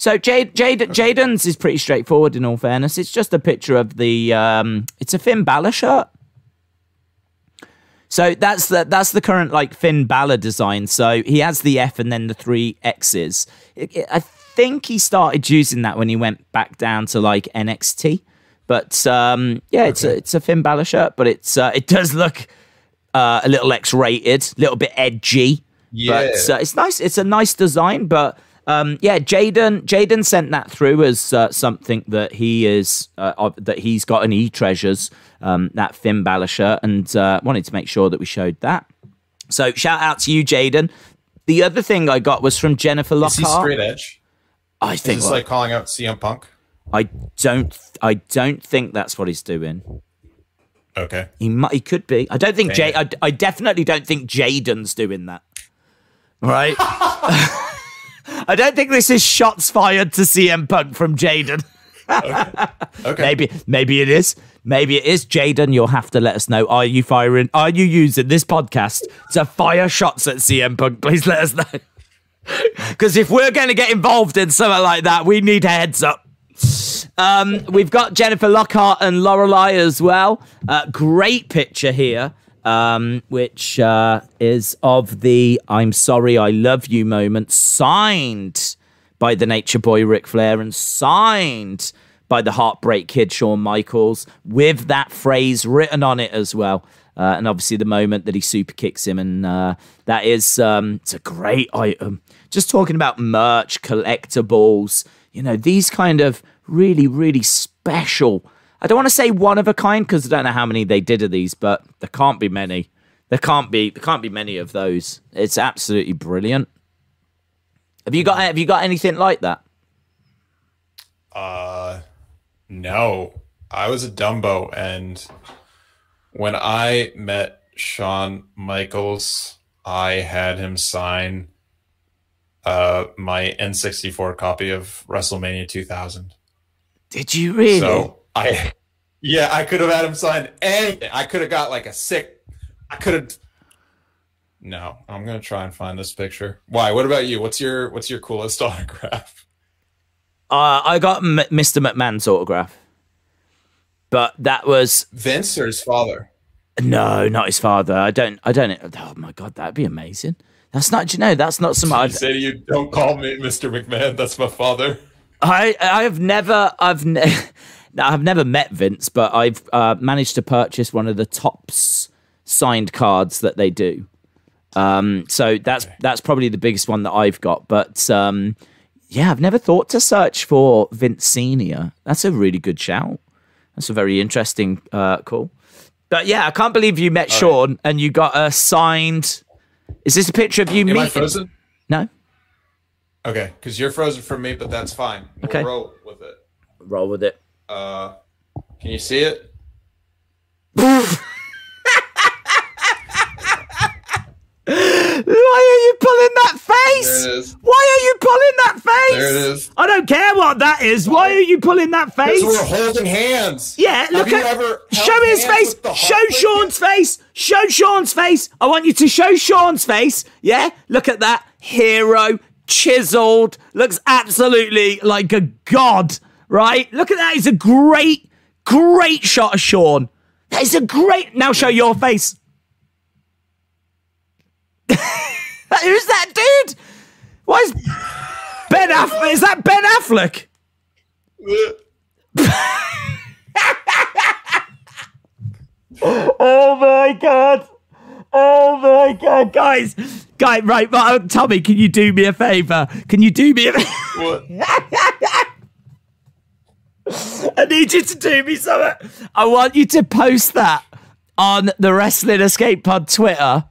So Jade, Jade, Jaden's is pretty straightforward. In all fairness, it's just a picture of the. Um, it's a Finn Balor shirt. So that's the that's the current like Finn Balor design. So he has the F and then the three X's. It- it- I think he started using that when he went back down to like NXT. But um, yeah, it's a it's a Finn Balor shirt, but it's uh, it does look uh, a little X-rated, a little bit edgy. But Yeah. uh, it's nice. It's a nice design, but um, yeah, Jaden Jaden sent that through as uh, something that he is uh, of- that he's got an e treasures um, that Finn Balor shirt, and uh, wanted to make sure that we showed that. So shout out to you, Jaden. The other thing I got was from Jennifer Is he Lockhart. straight edge? I Is think this like calling out CM Punk? I don't I don't think that's what he's doing. Okay. He might, he could be. I don't think Jay. I, I definitely don't think Jaden's doing that. Right. I don't think this is shots fired to CM Punk from Jaden. Okay. Maybe maybe it is. Maybe it is. Jaden, you'll have to let us know. Are you firing? Are you using this podcast to fire shots at CM Punk? Please let us know. Because if we're going to get involved in something like that, we need a heads up. Um, we've got Jennifer Lockhart and Lorelai as well. Uh, great picture here, um, which uh, is of the "I'm sorry, I love you" moment, signed by the Nature Boy Ric Flair and signed by the Heartbreak Kid Shawn Michaels, with that phrase written on it as well. Uh, and obviously the moment that he super kicks him, and uh, that is um, it's a great item. Just talking about merch, collectibles, you know, these kind of really, really special. I don't want to say one of a kind because I don't know how many they did of these, but there can't be many. There can't be there can't be many of those. It's absolutely brilliant. Have you got have you got anything like that? Uh, no, I was a Dumbo, and when I met Shawn Michaels, I had him sign uh my N64 copy of WrestleMania 2000. Did you really? So I, yeah, I could have had him sign anything. I could have got like a sick. I could have. No, I'm gonna try and find this picture. Why? What about you? What's your What's your coolest autograph? uh, I got M- Mr. McMahon's autograph, but that was Vince or his father? no, not his father. I don't. I don't. Oh my god, that'd be amazing. That's not. You know, that's not some. I I've, say to you, don't call me Mr. McMahon. That's my father. I I have never I've ne- no, I've never met Vince, but I've uh, managed to purchase one of the Topps signed cards that they do. Um, so that's that's probably the biggest one that I've got. But um, yeah, I've never thought to search for Vince Senior. That's a really good shout. That's a very interesting uh, call. But yeah, I can't believe you met Shawn and you got a signed. Is this a picture of you Am I meeting? frozen? No. Okay, because you're frozen from me, but that's fine. We'll Okay. roll with it. Roll with it. Uh, can you see it? Why are you pulling that face? There it is. Why are you pulling that face? There it is. I don't care what that is. Why are you pulling that face? Because we're holding hands. Yeah, look you at show held his face. Show Shawn's face. Show Shawn's face. I want you to show Shawn's face. Yeah, look at that hero, chiseled, looks absolutely like a god. Right? Look at that. It's a great, great shot of Shawn. That is a great. Now show your face. Who's that dude? Why is Ben Affleck? Is that Ben Affleck? Oh my god! Oh my god, guys, guys, right? But uh, Tommy, can you do me a favor? Can you do me a? What? I need you to do me something. I want you to post that on the Wrestling Escape Pod Twitter,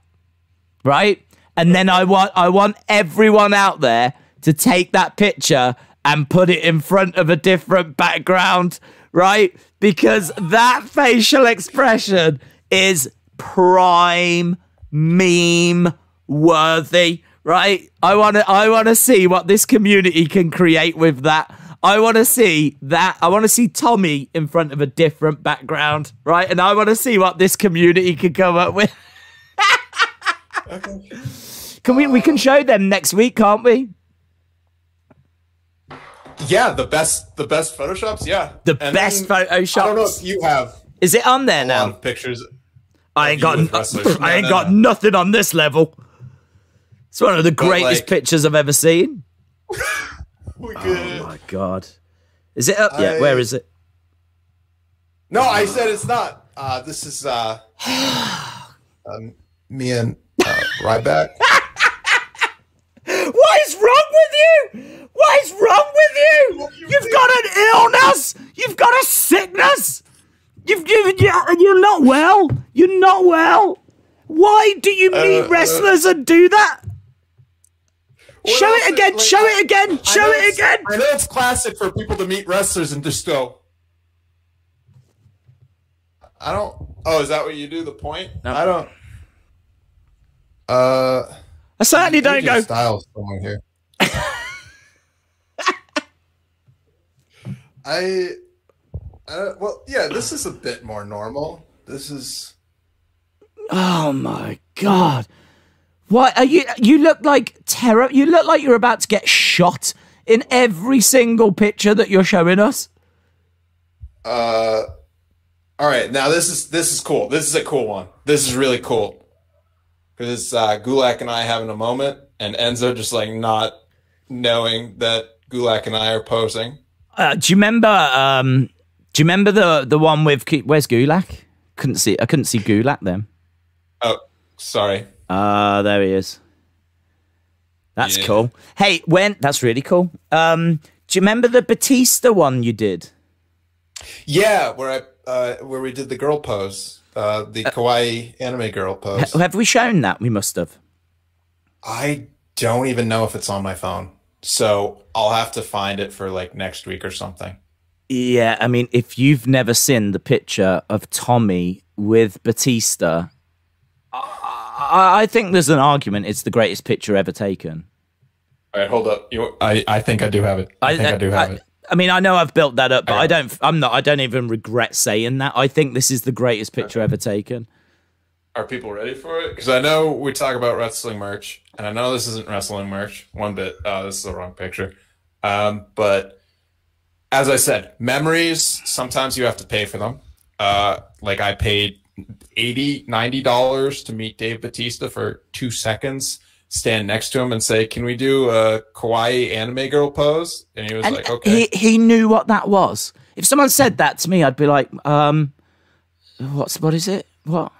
right? And then I want I want everyone out there to take that picture and put it in front of a different background, right? Because that facial expression is prime meme worthy, right? I want to I want to see what this community can create with that. I want to see that. I want to see Tommy in front of a different background, right? And I want to see what this community could come up with. okay. Can we? We can show them next week, can't we? Yeah, the best, the best photoshops. Yeah, The And best then- photoshops. I don't know if you have Is it on there now? pictures. I ain't got. I ain't no, got no. nothing on this level. It's one of the greatest like- pictures I've ever seen. We Oh my god! Is it up yet? I- Where is it? No, I said it's not. Uh, this is uh, um, me and uh, Ryback. What is wrong with you? What is wrong with you? You've got an illness. You've got a sickness. You've you, you, you're not well. You're not well. Why do you meet uh, wrestlers and do that? Show it again. like, show it again. Show it again. I know it's classic for people to meet wrestlers and just go. I don't. Oh, is that what you do? The point? I don't. Uh, I certainly don't go. Styles somewhere here. I, uh, well, yeah, this is a bit more normal. This is. Oh my god! What are you? You look like terror. You look like you're about to get shot in every single picture that you're showing us. Uh, all right, now this is this is cool. This is a cool one. This is really cool because it's uh, Gulak and I having a moment, and Enzo just like not knowing that Gulak and I are posing. Uh, do you remember? Um, do you remember the the one with Gu- where's Gulak? Couldn't see. I couldn't see Gulak then. Oh, sorry. Ah, there he is. That's Yeah. cool. Hey, when that's really cool. Um, do you remember the Batista one you did? Yeah, where I uh, where we did the girl pose, uh, the kawaii anime girl pose. Have we shown that? We must have. I don't even know if it's on my phone, so I'll have to find it for like next week or something. Yeah, I mean, if you've never seen the picture of Tommy with Batista, I, I think there's an argument it's the greatest picture ever taken. All right, hold up. You, I I think I do have it. I, think I, do have I, it. I mean, I know I've built that up, but I I don't. I'm not. I don't even regret saying that. I think this is the greatest picture ever taken. Are people ready for it? Because I know we talk about wrestling merch, and I know this isn't wrestling merch one bit. Oh, this is the wrong picture. Um, but as I said, memories. Sometimes you have to pay for them. Uh, like I paid 80 90 dollars to meet Dave Batista for two seconds. Stand next to him and say, "Can we do a kawaii anime girl pose?" And he was And like, "Okay." he he knew what that was. If someone said that to me, I'd be like, um, what's what is it? What?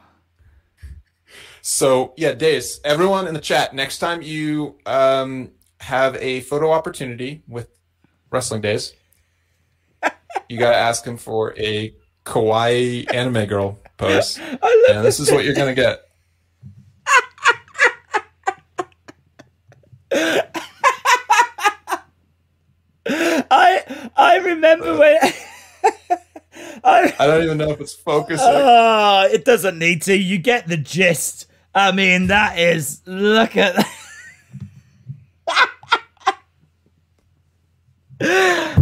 So yeah, Days, everyone in the chat, next time you um, have a photo opportunity with Wrestling Days, you gotta ask him for a kawaii anime girl posts. I love and this is what you're gonna get. I I remember uh, when I, I, don't even know if it's focusing. Oh, it doesn't need to. You get the gist. I mean, that is look at. That.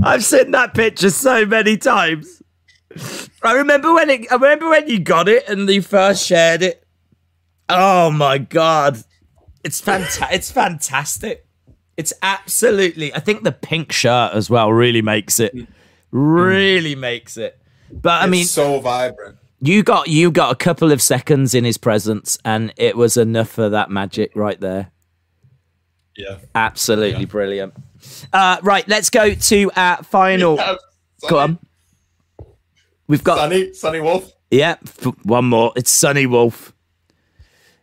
I've seen that picture so many times. I remember when it. I remember when you got it and you first shared it. Oh my god, it's fantastic! it's fantastic. It's absolutely. I think the pink shirt as well really makes it. Really makes it. But I It's mean, so vibrant. you got you got a couple of seconds in his presence, and it was enough for that magic right there. Yeah. Absolutely brilliant. Uh, right, let's go to our final. Sunny, Go on. We've got Sunny, Sunny Wolf. yeah, f- one more. It's Sunny Wolf.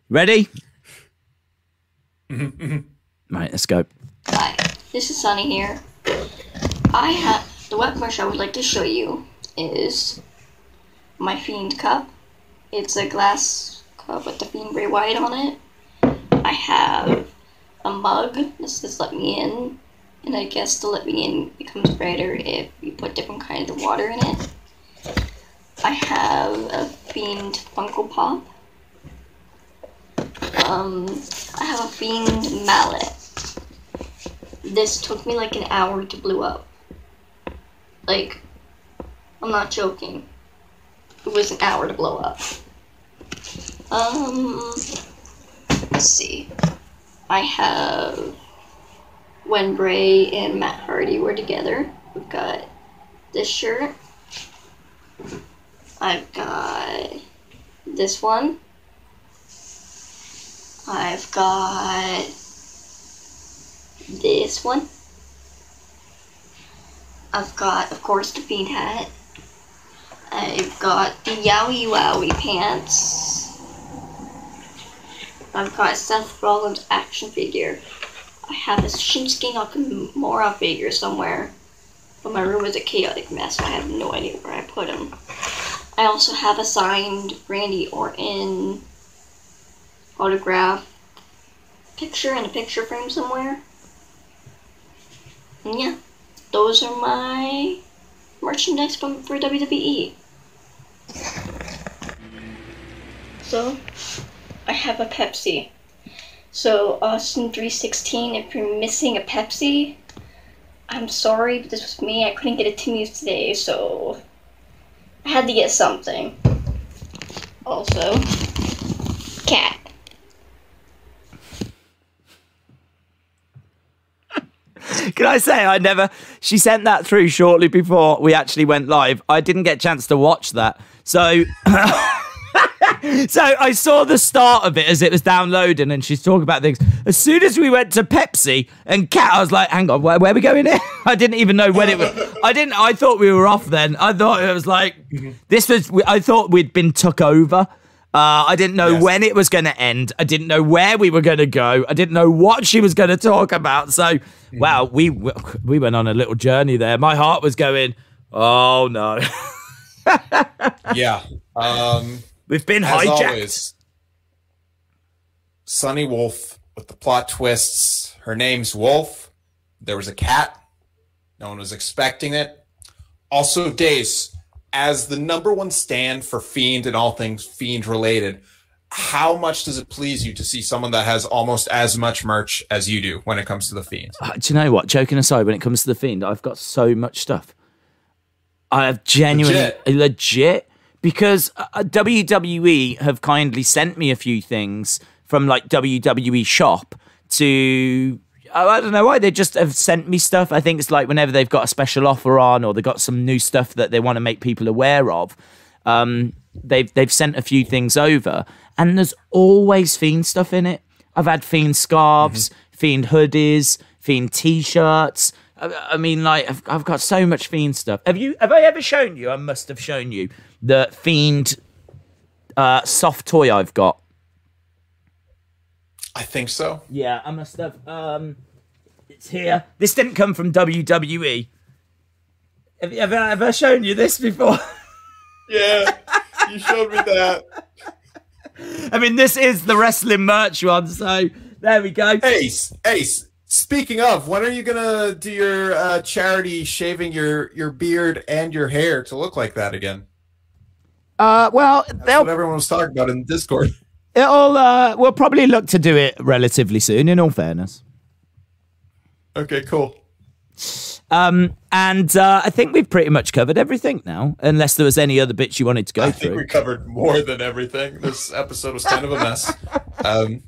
Ready? right, let's go. Hi, this is Sunny here. I have the web commercial I would like to show you is my Fiend cup. It's a glass cup with the Fiend Bray Wyatt on it. I have a mug. This says "Let me in," and I guess the "Let me in" becomes brighter if you put different kinds of water in it. I have a Fiend Funko Pop. Um, I have a Fiend mallet. This took me like an hour to blow up. Like, I'm not joking. It was an hour to blow up. Um, let's see. I have when Bray and Matt Hardy were together. We've got this shirt. I've got this one. I've got this one. I've got, of course, the bean hat. I've got the Yowie Wowie pants. I've got Seth Rollins action figure. I have a Shinsuke Nakamura figure somewhere, but my room is a chaotic mess. I have no idea where I put him. I also have a signed Randy Orton autograph picture in a picture frame somewhere. And yeah, those are my merchandise from for WWE. So, I have a Pepsi. So, Austin 316, if you're missing a Pepsi, I'm sorry, but this was me. I couldn't get it to me today, so I had to get something. Also, cat. Can I say I never? She sent that through shortly before we actually went live. I didn't get a chance to watch that, so. So I saw the start of it as it was downloading, and she's talking about things. As soon as we went to Pepsi and Cat, I was like, "Hang on, where, where are we going here?" I didn't even know when it was. I didn't. I thought we were off then. I thought it was like this was. I thought we'd been took over. Uh, I didn't know Yes. when it was going to end. I didn't know where we were going to go. I didn't know what she was going to talk about. So, wow, we we went on a little journey there. My heart was going, "Oh no, Yeah. Um, we've been as hijacked." always, Sunny Wolf with the plot twists. Her name's Wolf. There was a cat. No one was expecting it. Also, Days, as the number one stand for Fiend and all things Fiend related, how much does it please you to see someone that has almost as much merch as you do when it comes to the Fiend? Uh, do you know what? Joking aside, when it comes to the fiend, I've got so much stuff. I have genuinely Legit. legit, because uh, WWE have kindly sent me a few things from like WWE shop to. oh, I don't know why they just have sent me stuff. I think it's like whenever they've got a special offer on or they've got some new stuff that they want to make people aware of. Um, they've they've sent a few things over, and there's always fiend stuff in it. I've had fiend scarves, fiend hoodies, fiend t-shirts. I, I mean, like I've, I've got so much fiend stuff. Have you? Have I ever shown you? I must have shown you the fiend uh, soft toy I've got. I think so. Yeah, I must have. Um, it's here. This didn't come from WWE. Have, you- have, I, have shown you this before? Yeah, you showed me that. I mean, this is the wrestling merch one, so there we go. Ace, Ace. Speaking of, when are you gonna do your uh, charity shaving your your beard and your hair to look like that again? Uh, well, That's what everyone was talking about in Discord. it'll uh, we'll probably look to do it relatively soon. In all fairness, Okay, cool. Um, and uh, I think we've pretty much covered everything now, unless there was any other bits you wanted to go I through. I think we covered more than everything. This episode was kind of a mess. Um,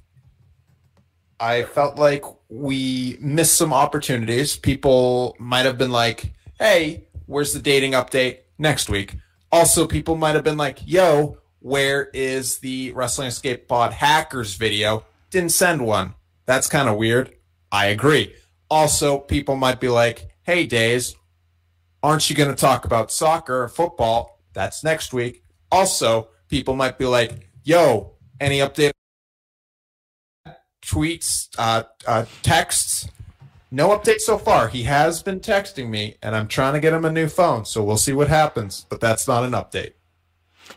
I felt like we missed some opportunities. People might have been like, hey, where's the dating update next week? Also, people might have been like, yo, where is the Wrestling Escape Pod hackers video? Didn't send one. That's kind of weird. I agree. Also, people might be like, hey, Days, aren't you going to talk about soccer or football? That's next week. Also, people might be like, yo, any update? Tweets, uh, uh, texts. No update so far. He has been texting me, and I'm trying to get him a new phone. So we'll see what happens. But that's not an update.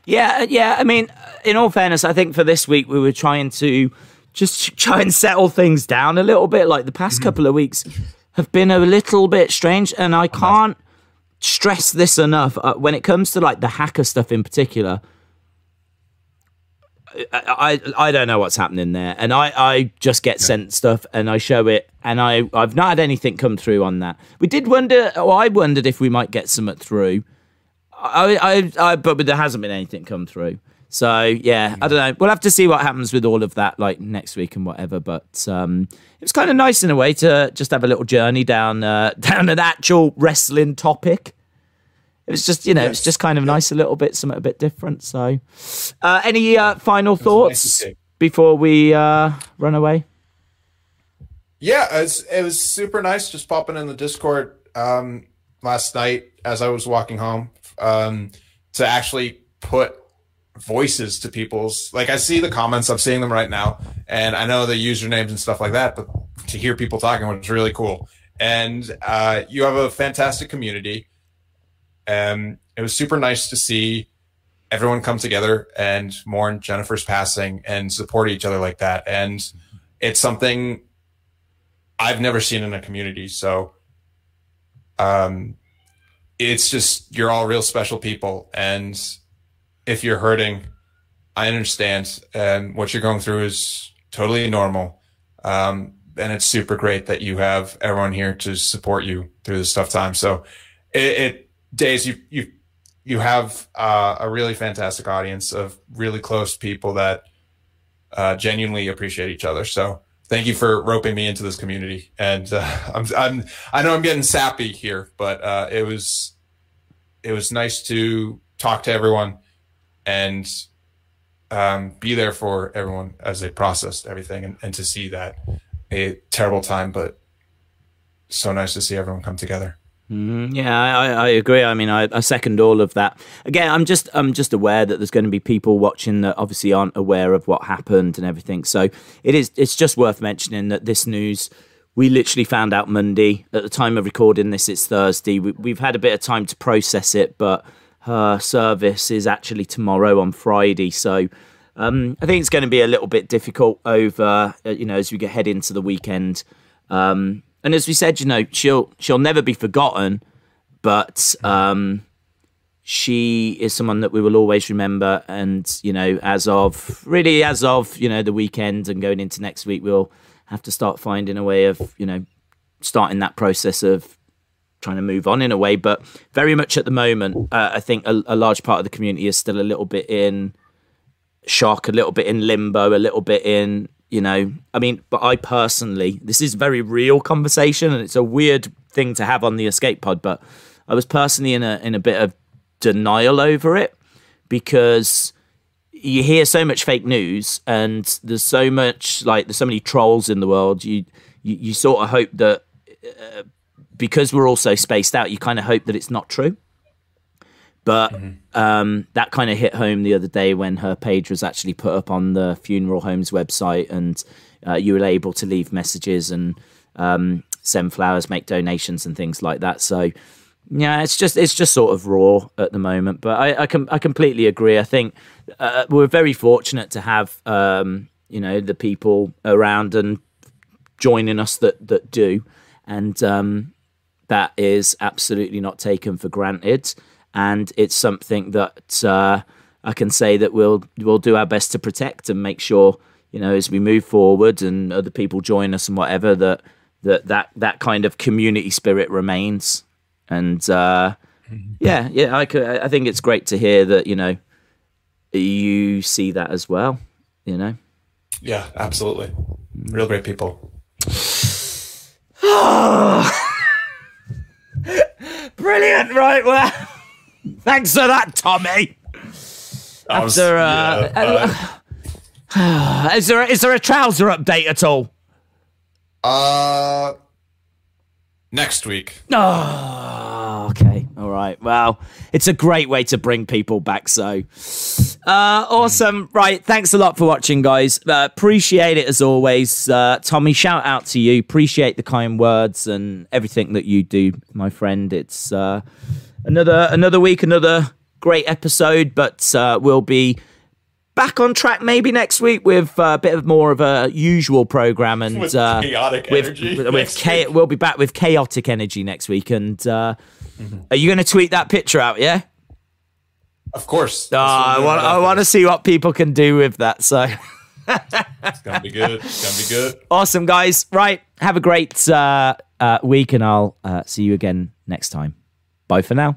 Yeah, uh, yeah. I mean, in all fairness, I think for this week we were trying to just try and settle things down a little bit. Like the past couple of weeks have been a little bit strange, and I can't stress this enough. Uh, when it comes to like the hacker stuff in particular, I, I I don't know what's happening there, and I I just get sent stuff and I show it, and I I've not had anything come through on that. We did wonder, or I wondered if we might get something through. I, I, I, but there hasn't been anything come through. So yeah, I don't know. We'll have to see what happens with all of that, like next week and whatever. But um, it was kind of nice in a way to just have a little journey down uh, down an actual wrestling topic. It was just, you know, it's just kind of nice, a little bit, something a bit different. So, uh, any uh, final thoughts see. before we uh, run away? Yeah, it was, it was super nice just popping in the Discord um, last night as I was walking home um, to actually put voices to people's like I see the comments, I'm seeing them right now, and I know the usernames and stuff like that, but to hear people talking was really cool. And uh, you have a fantastic community. Um, it was super nice to see everyone come together and mourn Jennifer's passing and support each other like that. And it's something I've never seen in a community. So um, it's just, you're all real special people. And if you're hurting, I understand. And what you're going through is totally normal. Um, and it's super great that you have everyone here to support you through this tough time. So it, it days you, you, you have uh, a really fantastic audience of really close people that uh, genuinely appreciate each other. So thank you for roping me into this community. And uh, I'm, I'm, I know I'm getting sappy here, but uh, it was, it was nice to talk to everyone and um, be there for everyone as they processed everything and, and to see that a terrible time, but so nice to see everyone come together. Mm, yeah, I, I agree. I mean, I, I second all of that. Again, I'm just I'm just aware that there's going to be people watching that obviously aren't aware of what happened and everything. So it is it's just worth mentioning that this news we literally found out Monday. At the time of recording this, it's Thursday. We, we've had a bit of time to process it, but her service is actually tomorrow on Friday. So um, I think it's going to be a little bit difficult over uh, you know as we get head into the weekend. Um, and as we said, you know, she'll she'll never be forgotten, but um, she is someone that we will always remember. And you know, as of really as of you know the weekend and going into next week, we'll have to start finding a way of you know starting that process of trying to move on in a way. But very much at the moment, uh, I think a, a large part of the community is still a little bit in shock, a little bit in limbo, a little bit in you know i mean but i personally this is very real conversation and it's a weird thing to have on the escape pod but i was personally in a in a bit of denial over it because you hear so much fake news and there's so much like there's so many trolls in the world. You you, you sort of hope that uh, because we're all so spaced out you kind of hope that it's not true but um, that kind of hit home the other day when her page was actually put up on the funeral home's website, and uh, you were able to leave messages and um, send flowers, make donations, and things like that. So, yeah, it's just it's just sort of raw at the moment. But I I, com- I completely agree. I think uh, we're very fortunate to have um, you know the people around and joining us that that do, and um, that is absolutely not taken for granted and it's something that uh, I can say that we'll we'll do our best to protect and make sure you know as we move forward and other people join us and whatever that that that that kind of community spirit remains. And uh, yeah, yeah, I could, I think it's great to hear that you know you see that as well. You know. Yeah, absolutely. Real great people. Brilliant, right? Well, thanks for that, Tommy. Was- After, uh, yeah, uh, Is there is there a trouser update at all? uh, next week. Oh, okay. All right. Well, it's a great way to bring people back. So, uh, awesome. Right. Thanks a lot for watching, guys. Uh, appreciate it as always. Uh, Tommy, shout out to you. Appreciate the kind words and everything that you do, my friend. It's uh, another another week, another great episode, but uh, we'll be back on track maybe next week with uh, a bit of more of a usual program and With uh, chaotic with, energy with, with cha- we'll be back with chaotic energy next week and uh, are you going to tweet that picture out yeah Of course. oh, I want I want to see what people can do with that so It's gonna be good. It's gonna be good. awesome guys right have a great uh, uh, week and I'll uh, see you again next time bye for now